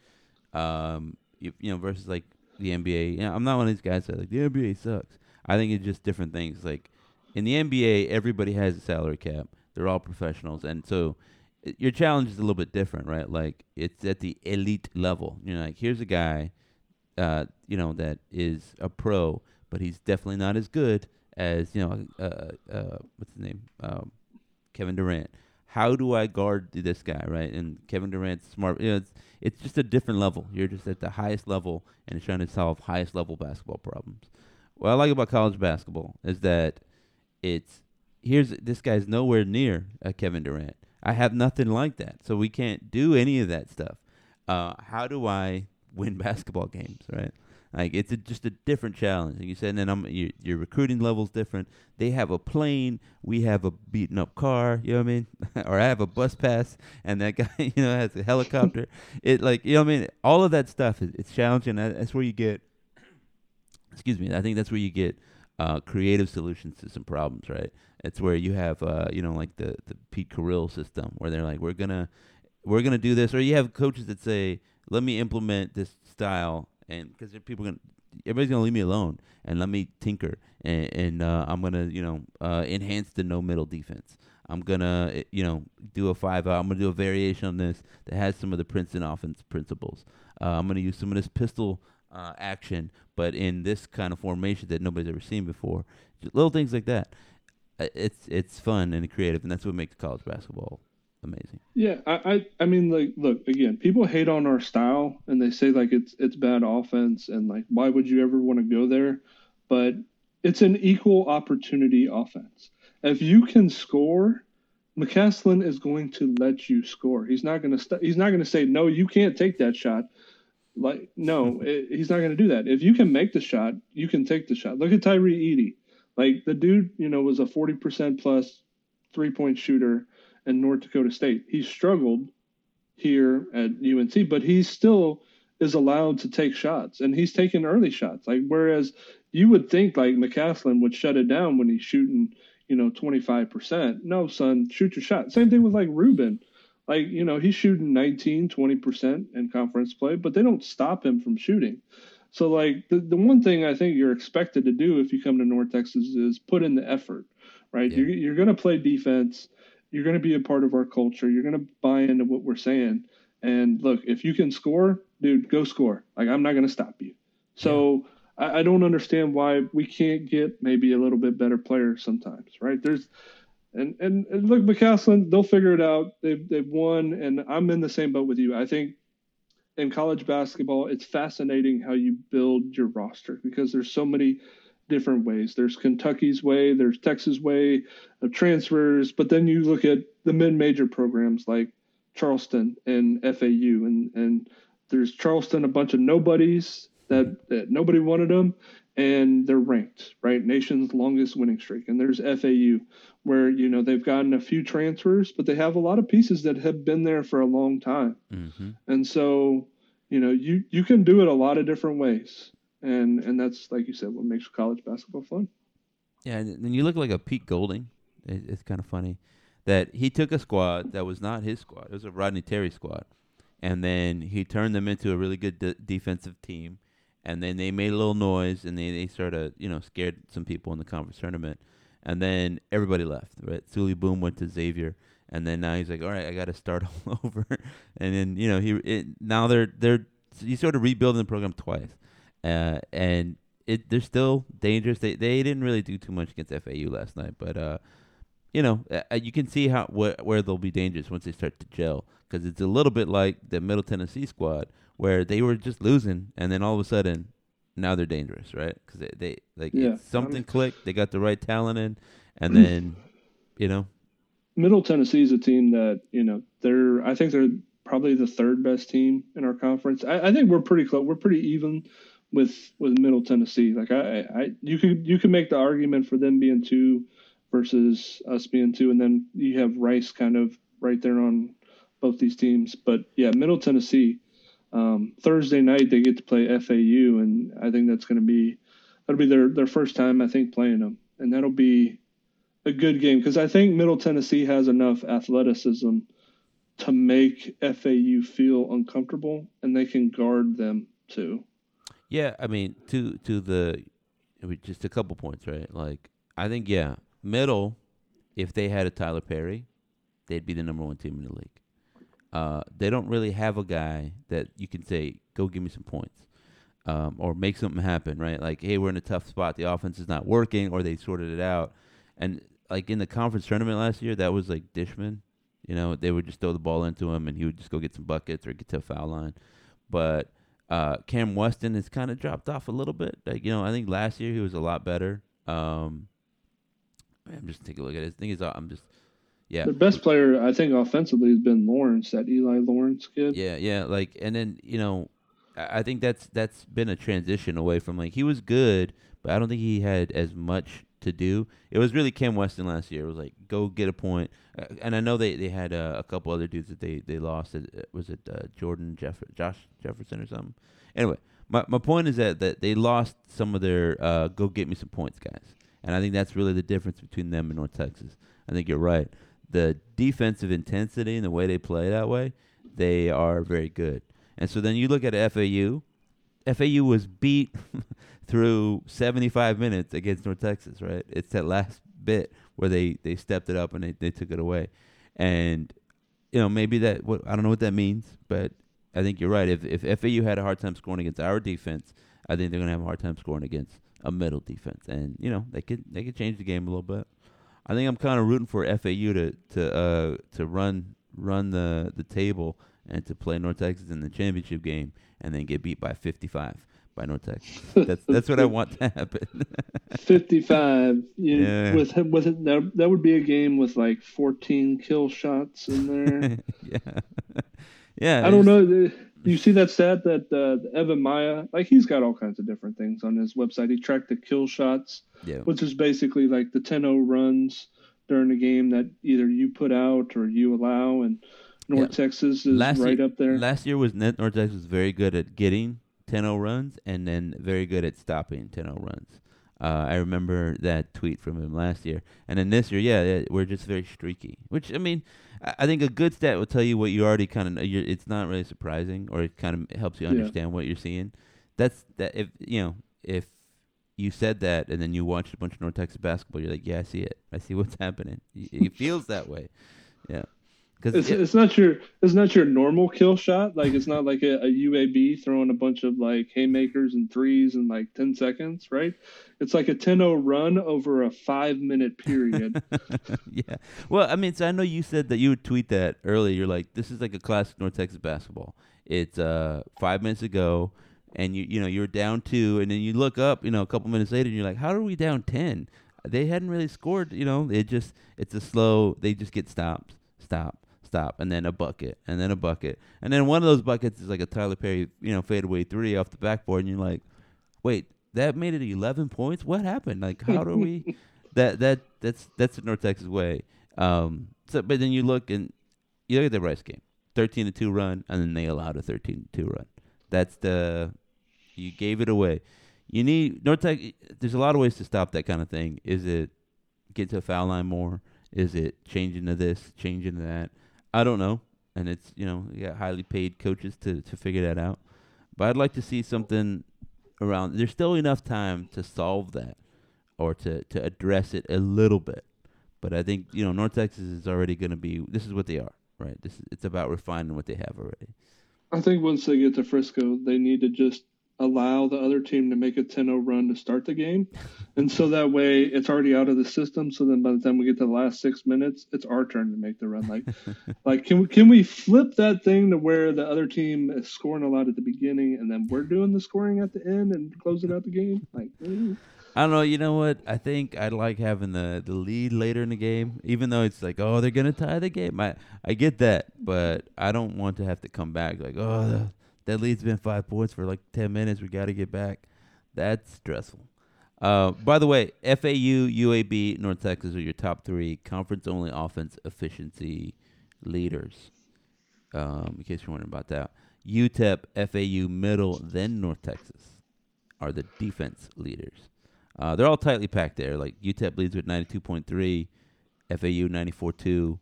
A: Um, you, you know, versus like the NBA. You know, I'm not one of these guys that like the NBA sucks. I think it's just different things. Like in the NBA, everybody has a salary cap. They're all professionals, and so your challenge is a little bit different, right? Like it's at the elite level. You know, like here's a guy, uh, you know, that is a pro, but he's definitely not as good as you know, uh, uh, what's his name, um, Kevin Durant. How do I guard this guy, right? And Kevin Durant's smart. You know, it's it's just a different level. You're just at the highest level and trying to solve highest level basketball problems. What I like about college basketball is that it's here's this guy's nowhere near a Kevin Durant. I have nothing like that, so we can't do any of that stuff. Uh, how do I win basketball games, right? Like it's a, just a different challenge. And you said, and I'm your, your recruiting level's different. They have a plane, we have a beaten up car. You know what I mean? or I have a bus pass, and that guy, you know, has a helicopter. it like you know what I mean. All of that stuff is it's challenging. That's where you get. Excuse me. I think that's where you get uh, creative solutions to some problems, right? It's where you have, uh, you know, like the the Pete Carril system, where they're like, we're gonna we're gonna do this, or you have coaches that say, let me implement this style and because people gonna everybody's gonna leave me alone and let me tinker and, and uh, I'm gonna you know uh, enhance the no middle defense. I'm gonna eh, you know do a five out. I'm gonna do a variation on this that has some of the Princeton offense principles. Uh, I'm gonna use some of this pistol uh, action, but in this kind of formation that nobody's ever seen before. Just little things like that. It's it's fun and creative, and that's what makes college basketball amazing.
B: Yeah, I, I, I mean, like, look again. People hate on our style, and they say like it's it's bad offense, and like why would you ever want to go there? But it's an equal opportunity offense. If you can score, McCasland is going to let you score. He's not going to st- he's not going to say no. You can't take that shot. Like, no, it, he's not going to do that. If you can make the shot, you can take the shot. Look at Tyree Eady. Like the dude, you know, was a forty percent plus three point shooter in North Dakota State. He struggled here at UNT, but he still is allowed to take shots, and he's taking early shots. Like whereas you would think like McCasland would shut it down when he's shooting, you know, twenty five percent. No, son, shoot your shot. Same thing with like Rubin. Like, you know, he's shooting 19, 20% in conference play, but they don't stop him from shooting. So, like, the, the one thing I think you're expected to do if you come to North Texas is put in the effort, right? Yeah. You're, you're going to play defense. You're going to be a part of our culture. You're going to buy into what we're saying. And look, if you can score, dude, go score. Like, I'm not going to stop you. So, yeah. I, I don't understand why we can't get maybe a little bit better players sometimes, right? There's, and, and, and look, McCasland, they'll figure it out. They've they've won, and I'm in the same boat with you. I think in college basketball, it's fascinating how you build your roster because there's so many different ways. There's Kentucky's way, there's Texas way of transfers, but then you look at the mid-major programs like Charleston and FAU, and and there's Charleston, a bunch of nobodies that, that nobody wanted them, and they're ranked right, nation's longest winning streak. And there's FAU, where you know they've gotten a few transfers, but they have a lot of pieces that have been there for a long time, mm-hmm. and so you know you you can do it a lot of different ways, and and that's like you said, what makes college basketball fun.
A: Yeah, and you look like a Pete Golding. It, it's kind of funny that he took a squad that was not his squad; it was a Rodney Terry squad, and then he turned them into a really good de- defensive team. And then they made a little noise, and they, they sort of, you know, scared some people in the conference tournament and then everybody left. Right, Souley Boum went to Xavier, and then now he's like, all right, I got to start all over. and then you know he it, now they're they're he's sort of rebuilding the program twice, uh, and it they're still dangerous. They they didn't really do too much against FAU last night, but uh, you know uh, uh, you can see how wh- where they'll be dangerous once they start to gel because it's a little bit like the Middle Tennessee squad where they were just losing, and then all of a sudden now they're dangerous, right? Because they, they like yeah. something I mean, clicked. They got the right talent in, and then you know,
B: Middle Tennessee is a team that you know they're. I think they're probably the third best team in our conference. I, I think we're pretty close. We're pretty even with with Middle Tennessee. Like I, I, you could you could make the argument for them being two versus us being two, and then you have Rice kind of right there on both these teams. But yeah, Middle Tennessee um, Thursday night they get to play FAU, and I think that's going to be that'll be their their first time I think playing them, and that'll be a good game because I think Middle Tennessee has enough athleticism to make FAU feel uncomfortable, and they can guard them too.
A: Yeah, I mean, to to the just a couple points, right? Like I think yeah, Middle, if they had a Tyler Perry, they'd be the number one team in the league uh, they don't really have a guy that you can say, "Go give me some points," um, or make something happen. Right? Like, hey, we're in a tough spot. The offense is not working, or they sorted it out. And like in the conference tournament last year, that was like Dishman. You know, they would just throw the ball into him, and he would just go get some buckets or get to a foul line. But uh, Cam Weston has kind of dropped off a little bit. Like you know, I think last year he was a lot better. Um, I'm just taking a look at it. The thing is, I'm just yeah.
B: The best player, I think, offensively has been Lawrence, that Eli Lawrence kid.
A: Yeah, yeah. Like, and then you know, I think that's that's been a transition away from like he was good, but I don't think he had as much to do. It was really Cam Weston last year. It was like go get a point, uh, and I know they they had uh, a couple other dudes that they they lost. It, was it uh, Jordan Jeff Josh Jefferson or something? Anyway, my my point is that that they lost some of their uh, go get me some points guys, and I think that's really the difference between them and North Texas. I think you're right the defensive intensity and the way they play that way, they are very good. And so then you look at FAU. FAU was beat through 75 minutes against North Texas, right? It's that last bit where they, they stepped it up and they, they took it away. And, you know, maybe that, what, I don't know what that means, but I think you're right. If, if FAU had a hard time scoring against our defense, I think they're going to have a hard time scoring against a middle defense. And, you know, they could, they could change the game a little bit. I think I'm kind of rooting for FAU to to uh, to run run the the table and to play North Texas in the championship game and then get beat by 55 by Texas. That's that's what I want to happen.
B: 55. You, yeah. With with it, that, that would be a game with like 14 kill shots in there.
A: yeah. Yeah.
B: I don't know. You see that stat that uh, Evan Miya, like he's got all kinds of different things on his website. He tracked the kill shots,
A: Yeah.
B: which is basically like the 10-0 runs during the game that either you put out or you allow, and North
A: Yeah.
B: Texas is
A: Last
B: right
A: year-
B: up there.
A: Last year was Net North Texas was very good at getting 10-0 runs and then very good at stopping 10-0 runs. Uh, I remember that tweet from him last year, and then this year, yeah, yeah, we're just very streaky. Which I mean, I, I think a good stat will tell you what you already kind of know. It's not really surprising, or it kind of helps you
B: Yeah.
A: understand what you're seeing. That's that if you know if you said that and then you watched a bunch of North Texas basketball, you're like, yeah, I see it. I see what's happening. It feels that way. Yeah.
B: It's,
A: Because
B: it's not your it's not your normal kill shot. Like it's not like a, a UAB throwing a bunch of like haymakers and threes in like ten seconds, right? It's like a 10-0 run over a five minute period.
A: yeah. Well, I mean, so I know you said that you would tweet that earlier. You're like, this is like a classic North Texas basketball. It's uh five minutes ago, and you you know you're down two, and then you look up, you know, a couple minutes later, and you're like, how are we down ten? They hadn't really scored, you know. It just it's a slow. They just get stopped, stop, stop, and then a bucket, and then a bucket, and then one of those buckets is like a Tyler Perry, you know, fadeaway three off the backboard, and you're like, wait, that made it 11 points. What happened? Like, how do we? that that that's that's the North Texas way. Um, so but then you look and you look at the Rice game, thirteen to two run, and then they allowed a thirteen to two run. That's the you gave it away. You need North Tech. There's a lot of ways to stop that kind of thing. Is it get to a foul line more? Is it changing to this, changing to that? I don't know. And it's you know you got highly paid coaches to to figure that out. But I'd like to see something around. There's still enough time to solve that or to, to address it a little bit. But I think you know North Texas is already going to be. This is what they are, right? This is, it's about refining what they have already.
B: I think once they get to Frisco, they need to just allow the other team to make a 10-0 run to start the game. and so that way it's already out of the system. So then by the time we get to the last six minutes, it's our turn to make the run. Like like can we can we flip that thing to where the other team is scoring a lot at the beginning and then we're doing the scoring at the end and closing out the game? Like.
A: I don't know. You know what? I think I'd like having the, the lead later in the game, even though it's like, oh, they're gonna tie the game. I I get that, but I don't want to have to come back like, oh, that lead's been five points for like ten minutes. We got to get back. That's stressful. Uh, by the way, FAU, UAB, North Texas are your top three conference only offense efficiency leaders. Um, in case you're wondering about that, UTEP, FAU, Middle, then North Texas are the defense leaders. Uh, they're all tightly packed there. Like UTEP leads with 92.3, FAU 94.2,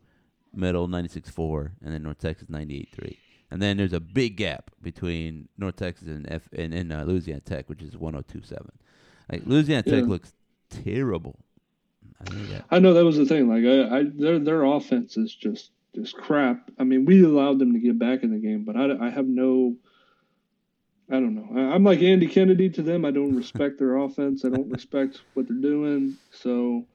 A: Middle 96.4, and then North Texas 98.3. And then there's a big gap between North Texas and F and, and uh, Louisiana Tech, which is 102.7. Like Louisiana Tech
B: Yeah.
A: looks terrible. I that.
B: I know that was the thing. Like I, I their their offense is just just crap. I mean, we allowed them to get back in the game, but I, I have no. I don't know. I, I'm like Andy Kennedy to them. I don't respect their offense. I don't respect what they're doing. So,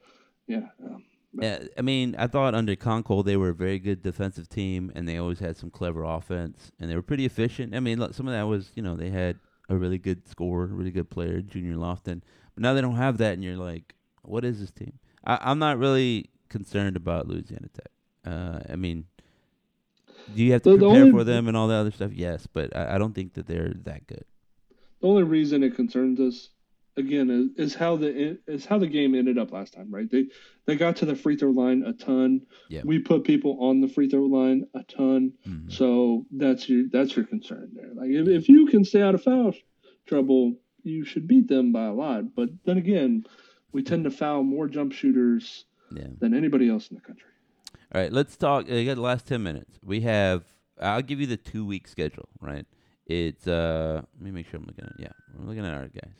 B: yeah. Um,
A: Yeah, I mean, I thought under Konkol they were a very good defensive team, and they always had some clever offense, and they were pretty efficient. I mean, look, some of that was, you know, they had a really good scorer, really good player, Junior Lofton, but now they don't have that, and you're like, what is this team? I, I'm not really concerned about Louisiana Tech. Uh, I mean, do you have to
B: The- the
A: prepare
B: only-
A: for them and all that other stuff? Yes, but I, I don't think that they're that good.
B: the only reason it concerns us again is, is how the is how the game ended up last time, right? They they got to the free throw line a ton.
A: Yeah.
B: We put people on the free throw line a ton.
A: Mhm.
B: So that's your that's your concern there. Like if, if you can stay out of foul trouble, you should beat them by a lot. But then again, we tend to foul more jump shooters
A: Yeah.
B: than anybody else in the country.
A: All right, let's talk. I got the last ten minutes. We have. I'll give you the two week schedule. Right. It's uh. Let me make sure I'm looking at. Yeah, I'm looking at our guys.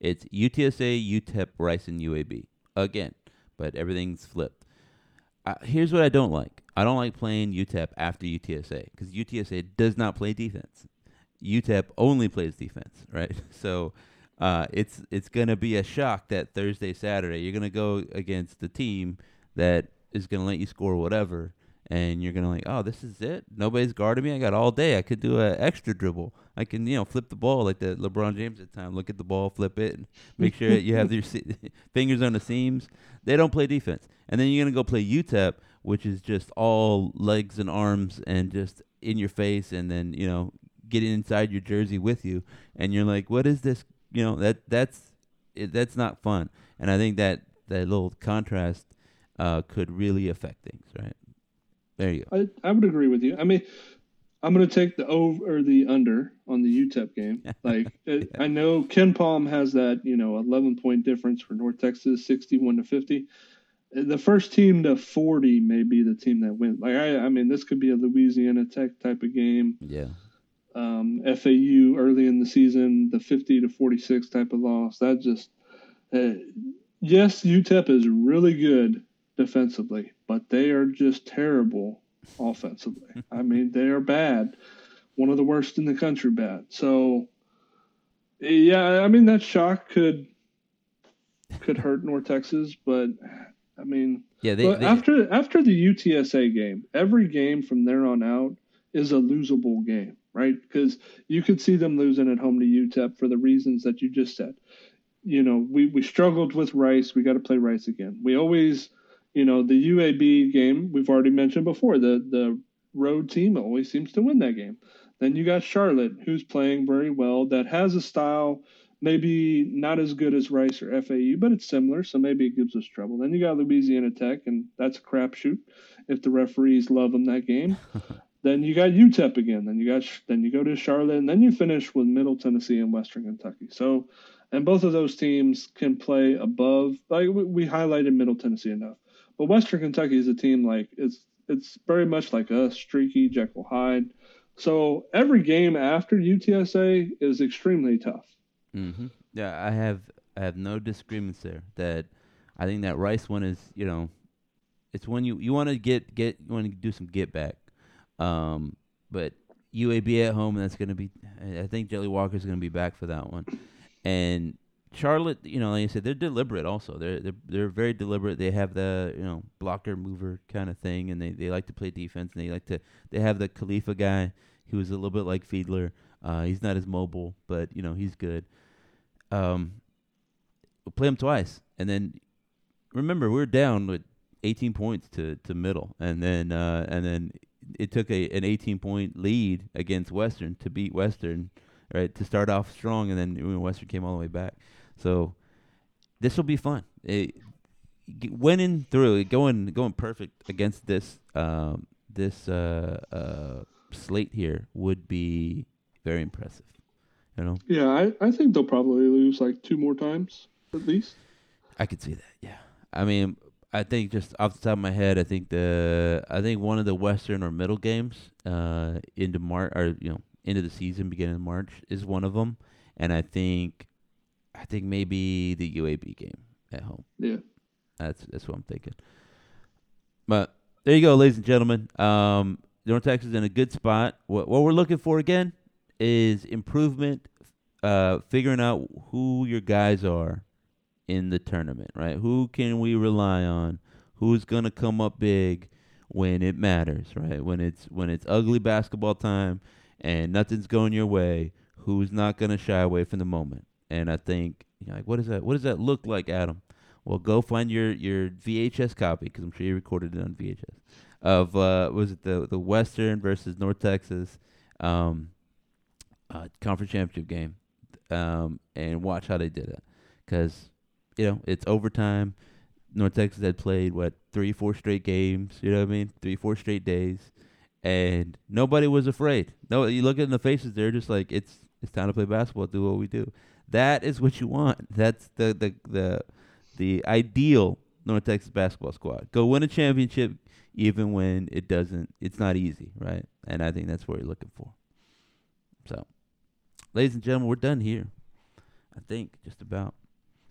A: It's UTSA, UTEP, Rice, and UAB again, but everything's flipped. Uh, here's what I don't like. I don't like playing UTEP after UTSA because UTSA does not play defense. UTEP only plays defense, right? So uh, it's it's gonna be a shock that Thursday, Saturday, you're gonna go against the team that is gonna let you score whatever, and you're gonna like, oh, this is it. Nobody's guarding me. I got all day. I could do an extra dribble. I can, you know, flip the ball like the LeBron James at the time. Look at the ball, flip it, make sure you have your se- fingers on the seams. They don't play defense, and then you're gonna go play UTEP, which is just all legs and arms and just in your face, and then you know get inside your jersey with you, and you're like, what is this? You know that that's it, that's not fun. And I think that that little contrast uh, could really affect things. Right there, you go.
B: I I would agree with you. I mean. I'm going to take the over or the under on the UTEP game. Like it, I know KenPom has that, you know, 11 point difference for North Texas, 61 to 50 the first team to 40 may be the team that wins. Like I, I mean, this could be a Louisiana Tech type of game.
A: Yeah.
B: Um, FAU early in the season, the 50 to 46 type of loss. That just, uh, yes, UTEP is really good defensively, but they are just terrible offensively. Hmm. I mean, they are bad. One of the worst in the country, bad. So, yeah, I mean that shock could could hurt North Texas, but I mean,
A: yeah. They,
B: they, after after the UTSA game, every game from there on out is a losable game, right? Because you could see them losing at home to UTEP for the reasons that you just said. You know, we we struggled with Rice. We got to play Rice again. We always, you know, the UAB game we've already mentioned before. The the road team always seems to win that game. Then you got Charlotte, who's playing very well, that has a style maybe not as good as Rice or FAU, but it's similar, so maybe it gives us trouble. Then you got Louisiana Tech, and that's a crapshoot if the referees love them that game. then you got UTEP again. Then you got then you go to Charlotte, and then you finish with Middle Tennessee and Western Kentucky. So, and both of those teams can play above. Like we highlighted Middle Tennessee enough, but Western Kentucky is a team like it's it's very much like a streaky Jekyll Hyde. So every game after UTSA is extremely tough.
A: Mm-hmm. Yeah, I have I have no disagreements there. That I think that Rice one is you know, it's when you you want to get get you want to do some get back, um, but UAB at home that's going to be. I think Jelly Walker's going to be back for that one, and Charlotte, you know, like I said, they're deliberate. Also, they're they're they're very deliberate. They have the you know blocker mover kind of thing, and they, they like to play defense. And they like to they have the Khalifa guy who is a little bit like Fiedler. Uh, he's not as mobile, but you know he's good um, we'll play them twice, and then remember we are down with 18 points to, to middle, and then uh, and then it took a an 18 point lead against Western to beat Western, right? To start off strong, and then Western came all the way back. So this will be fun. It, winning through, going going perfect against this um, this uh, uh, slate here would be very impressive. You know?
B: Yeah, I, I think they'll probably lose like two more times at least.
A: I could see that. Yeah, I mean, I think just off the top of my head, I think the I think one of the Western or middle games uh, into March or you know into the season, beginning of March, is one of them, and I think I think maybe the UAB game at home.
B: Yeah,
A: that's that's what I'm thinking. But there you go, ladies and gentlemen. Um, North Texas is in a good spot. What what we're looking for again? is improvement, uh, figuring out who your guys are in the tournament, right? Who can we rely on? Who's gonna come up big when it matters, right? When it's when it's ugly basketball time and nothing's going your way, who's not gonna shy away from the moment? And I think, you know, like, what does that what does that look like, Adam? Well, go find your your VHS copy because I'm sure you recorded it on VHS of uh, was it the the Western versus North Texas. Um, uh, conference championship game um, and watch how they did it. Because, you know, it's overtime. North Texas had played, what, three, four straight games, you know what I mean? Three, four straight days. And nobody was afraid. No, you look at the faces, they're just like, it's it's time to play basketball, do what we do. That is what you want. That's the the the the ideal North Texas basketball squad. Go win a championship even when it doesn't it's not easy, right? And I think that's what you're looking for. So ladies and gentlemen, we're done here. I think just about.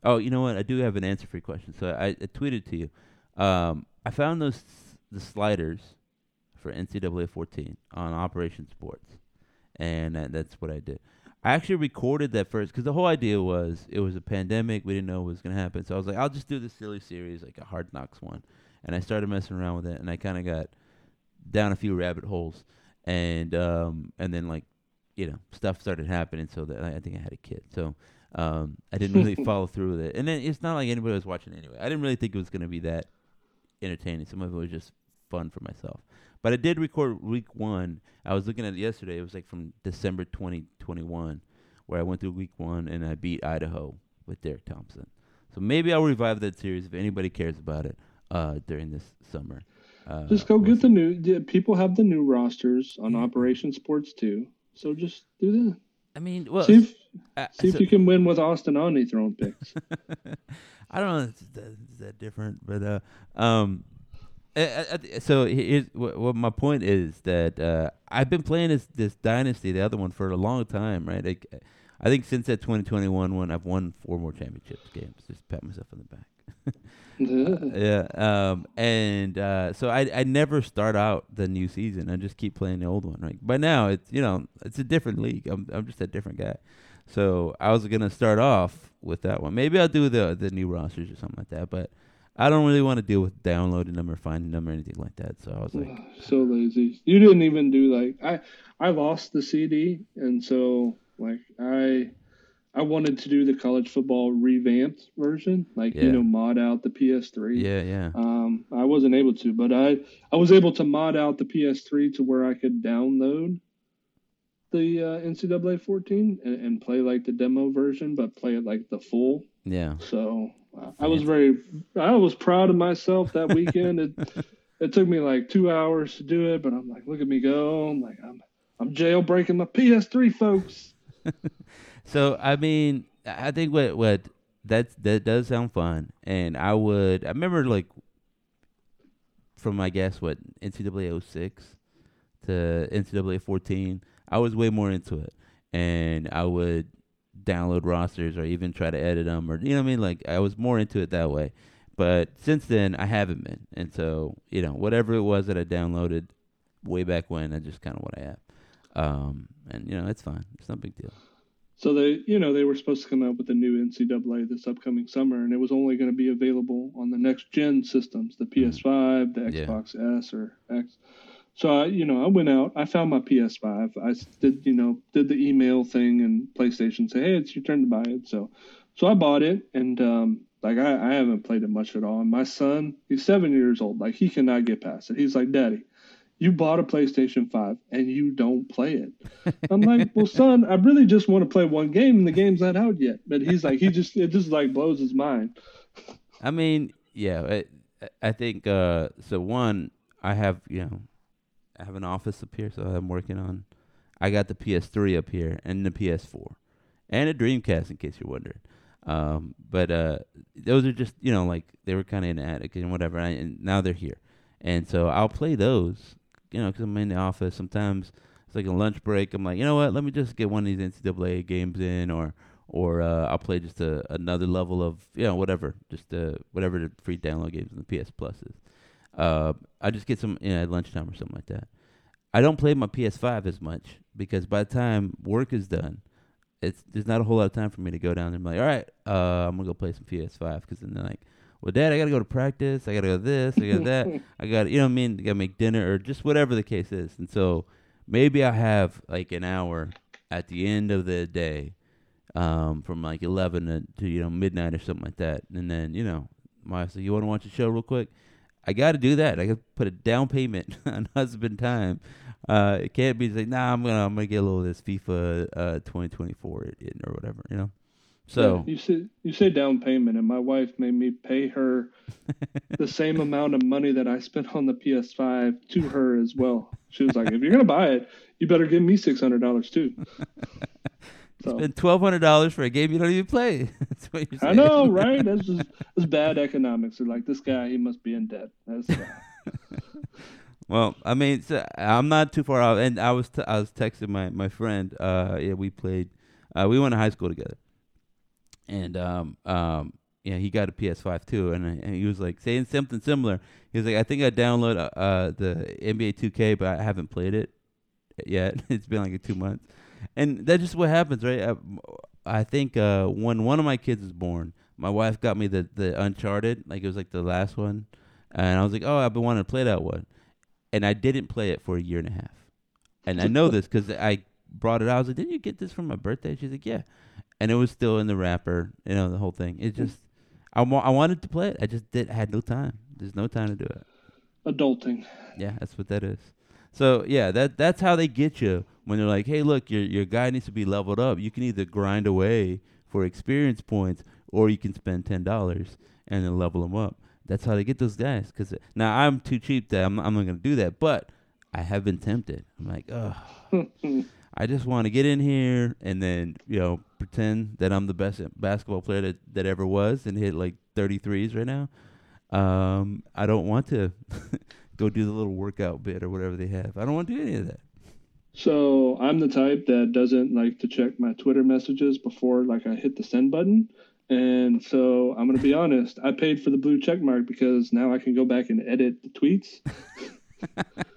A: Oh, you know what? I do have an answer for your question. So I, I tweeted to you. Um, I found those the sliders for NCAA 14 on Operation Sports, and that, that's what I did. I actually recorded that first because the whole idea was it was a pandemic. We didn't know what was going to happen. So I was like, I'll just do this silly series, like a Hard Knocks one. And I started messing around with it, and I kind of got down a few rabbit holes. And um, and then like you know, stuff started happening. So that I, I think I had a kid. So um, I didn't really follow through with it. And then it's not like anybody was watching anyway. I didn't really think it was going to be that entertaining. Some of it was just fun for myself. But I did record week one. I was looking at it yesterday. It was like from December 2021, where I went through week one and I beat Idaho with Derek Thompson. So maybe I'll revive that series if anybody cares about it uh, during this summer. Uh,
B: Just go get the new. yeah, People have the new rosters on
A: Yeah.
B: Operation Sports too. So just do that.
A: I mean, well,
B: see if
A: uh,
B: see
A: so-
B: if you can win with Austin Aune throwing picks.
A: I don't know if it's that, it's that different, but uh, um, I, I, I- so here's what, what my point is that uh, I've been playing this this dynasty, the other one, for a long time, right? Like, I think since that 2021 one, I've won four more championships games. Just pat myself on the back. yeah. Um. And uh, so I I never start out the new season. I just keep playing the old one. Right. By now it's you know it's a different league. I'm I'm just a different guy. So I was gonna start off with that one. Maybe I'll do the the new rosters or something like that. But I don't really want to deal with downloading them or finding them or anything like that. So I was like,
B: so lazy. You didn't even do like I I lost the CD and so like I I wanted to do the college football revamped version, like
A: Yeah.
B: you know mod out the PS3.
A: yeah, yeah,
B: Um, I wasn't able to, but I I was able to mod out the PS3 to where I could download the uh, NCAA 14 and, and play like the demo version, but play it like the full.
A: yeah.
B: So uh, I was very, I was proud of myself that weekend. it it took me like two hours to do it, but I'm like, look at me go! I'm like, I'm I'm jailbreaking my PS3, folks.
A: So I mean, I think what what that that does sound fun, and I would. I remember like from I guess what NCAA 06 to NCAA 14, I was way more into it, and I would download rosters or even try to edit them, or you know what I mean. Like I was more into it that way. But since then, I haven't been, and so you know whatever it was that I downloaded way back when, that's just kind of what I have. Um, and you know it's fine. It's no big deal.
B: So they, you know, they were supposed to come out with a new NCAA this upcoming summer, and it was only going to be available on the next gen systems, the PS5, the
A: Yeah.
B: Xbox S or X. So I, you know, I went out, I found my PS5. I did, you know, did the email thing and PlayStation say, hey, it's your turn to buy it. So, so I bought it, and um, like I, I haven't played it much at all. And my son, he's seven years old, like he cannot get past it. He's like, Daddy, you bought a PlayStation 5 and you don't play it. I'm like, well, son, I really just want to play one game, and the game's not out yet. But he's like, he just, it just like blows his mind.
A: I mean, yeah, I, I think uh, so. One, I have you know, I have an office up here, so I'm working on. I got the PS3 up here and the PS4, and a Dreamcast, in case you're wondering. Um, but uh, those are just you know like they were kind of in the attic and whatever, and, and now they're here, and so I'll play those. You know, because I'm in the office. Sometimes it's like a lunch break. I'm like, you know what? Let me just get one of these NCAA games in, or or uh, I'll play just a, another level of you know whatever, just uh, whatever the free download games in the PS Plus is. Uh, I just get some you know, at lunchtime or something like that. I don't play my PS5 as much because by the time work is done, it's there's not a whole lot of time for me to go down there and be like, all right, uh, I'm gonna go play some PS5 because then they're like, well, Dad, I gotta go to practice, I gotta go this, I got that, I got you know what I mean, I gotta make dinner or just whatever the case is, and so maybe I have like an hour at the end of the day, um, from like eleven to, to you know midnight or something like that, and then you know, my so you want to watch a show real quick. I got to do that. I got to put a down payment on husband time. Uh, it can't be like, nah, I'm gonna I'm gonna get a little of this FIFA uh 2024 in or whatever, you know. So
B: you say you say down payment, and my wife made me pay her the same amount of money that I spent on the PS5 to her as well. She was like, "If you're gonna buy it, you better give me six hundred dollars too." So
A: spend twelve hundred dollars for a game you don't even play. That's what you're
B: I know, right? That's just that's bad economics. They're like, this guy, he must be in debt. That's uh,
A: Well, I mean, so I'm not too far off, and I was t- I was texting my my friend. Uh, yeah, we played. Uh, we went to high school together, and um um yeah, he got a PS5 too, and, I- and he was like saying something similar. He was like, I think I download uh, uh the NBA 2K, but I haven't played it yet. it's been like two months, and that's just what happens, right? I, I think uh when one of my kids was born, my wife got me the the Uncharted, like it was like the last one, and I was like, oh, I've been wanting to play that one and I didn't play it for a year and a half. And I know this because I brought it out. I was like, "Didn't you get this for my birthday?" She's like, "Yeah," and it was still in the wrapper. You know, the whole thing. It just, I wa- I wanted to play it. I just did. I had no time. There's no time to do it.
B: Adulting.
A: Yeah, that's what that is. So yeah, that that's how they get you when they're like, "Hey, look, your your guy needs to be leveled up. You can either grind away for experience points, or you can spend ten dollars and then level them up." That's how they get those guys. Cause now I'm too cheap that I'm I'm not gonna do that, but I have been tempted. I'm like, oh, I just want to get in here and then you know pretend that I'm the best basketball player that that ever was and hit like 33s right now. Um, I don't want to go do the little workout bit or whatever they have. I don't want to do any of that.
B: So I'm the type that doesn't like to check my Twitter messages before like I hit the send button. And so I'm gonna be honest, I paid for the blue check mark because now I can go back and edit the tweets.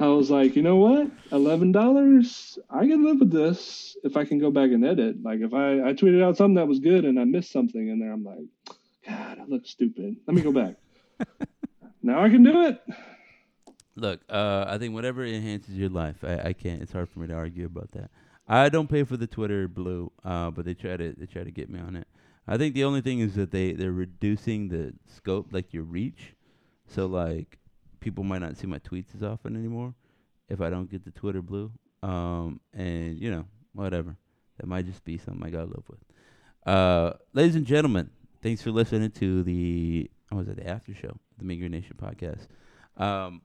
B: I was like, you know what? Eleven dollars, I can live with this if I can go back and edit. Like if I, I tweeted out something that was good and I missed something in there, I'm like, God, I look stupid. Let me go back. now I can do it.
A: Look, uh, I think whatever enhances your life, I, I can't. It's hard for me to argue about that. I don't pay for the Twitter blue, uh, but they try to they try to get me on it. I think the only thing is that they they're reducing the scope, like your reach. So like people might not see my tweets as often anymore if I don't get the Twitter blue. Um, and you know whatever, that might just be something I gotta live with. Uh, ladies and gentlemen, thanks for listening to the what was it the after show, the Green Nation podcast. Um,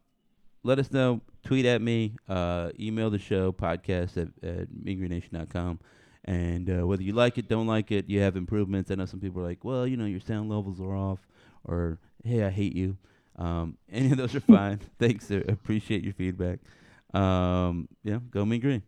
A: let us know. Tweet at me. Uh, email the show podcast at, at meangreennation.com. And uh, whether you like it, don't like it, you have improvements. I know some people are like, well, you know, your sound levels are off, or hey, I hate you. Um, any of those are fine. Thanks. Appreciate your feedback. Um, yeah, go Mean Green.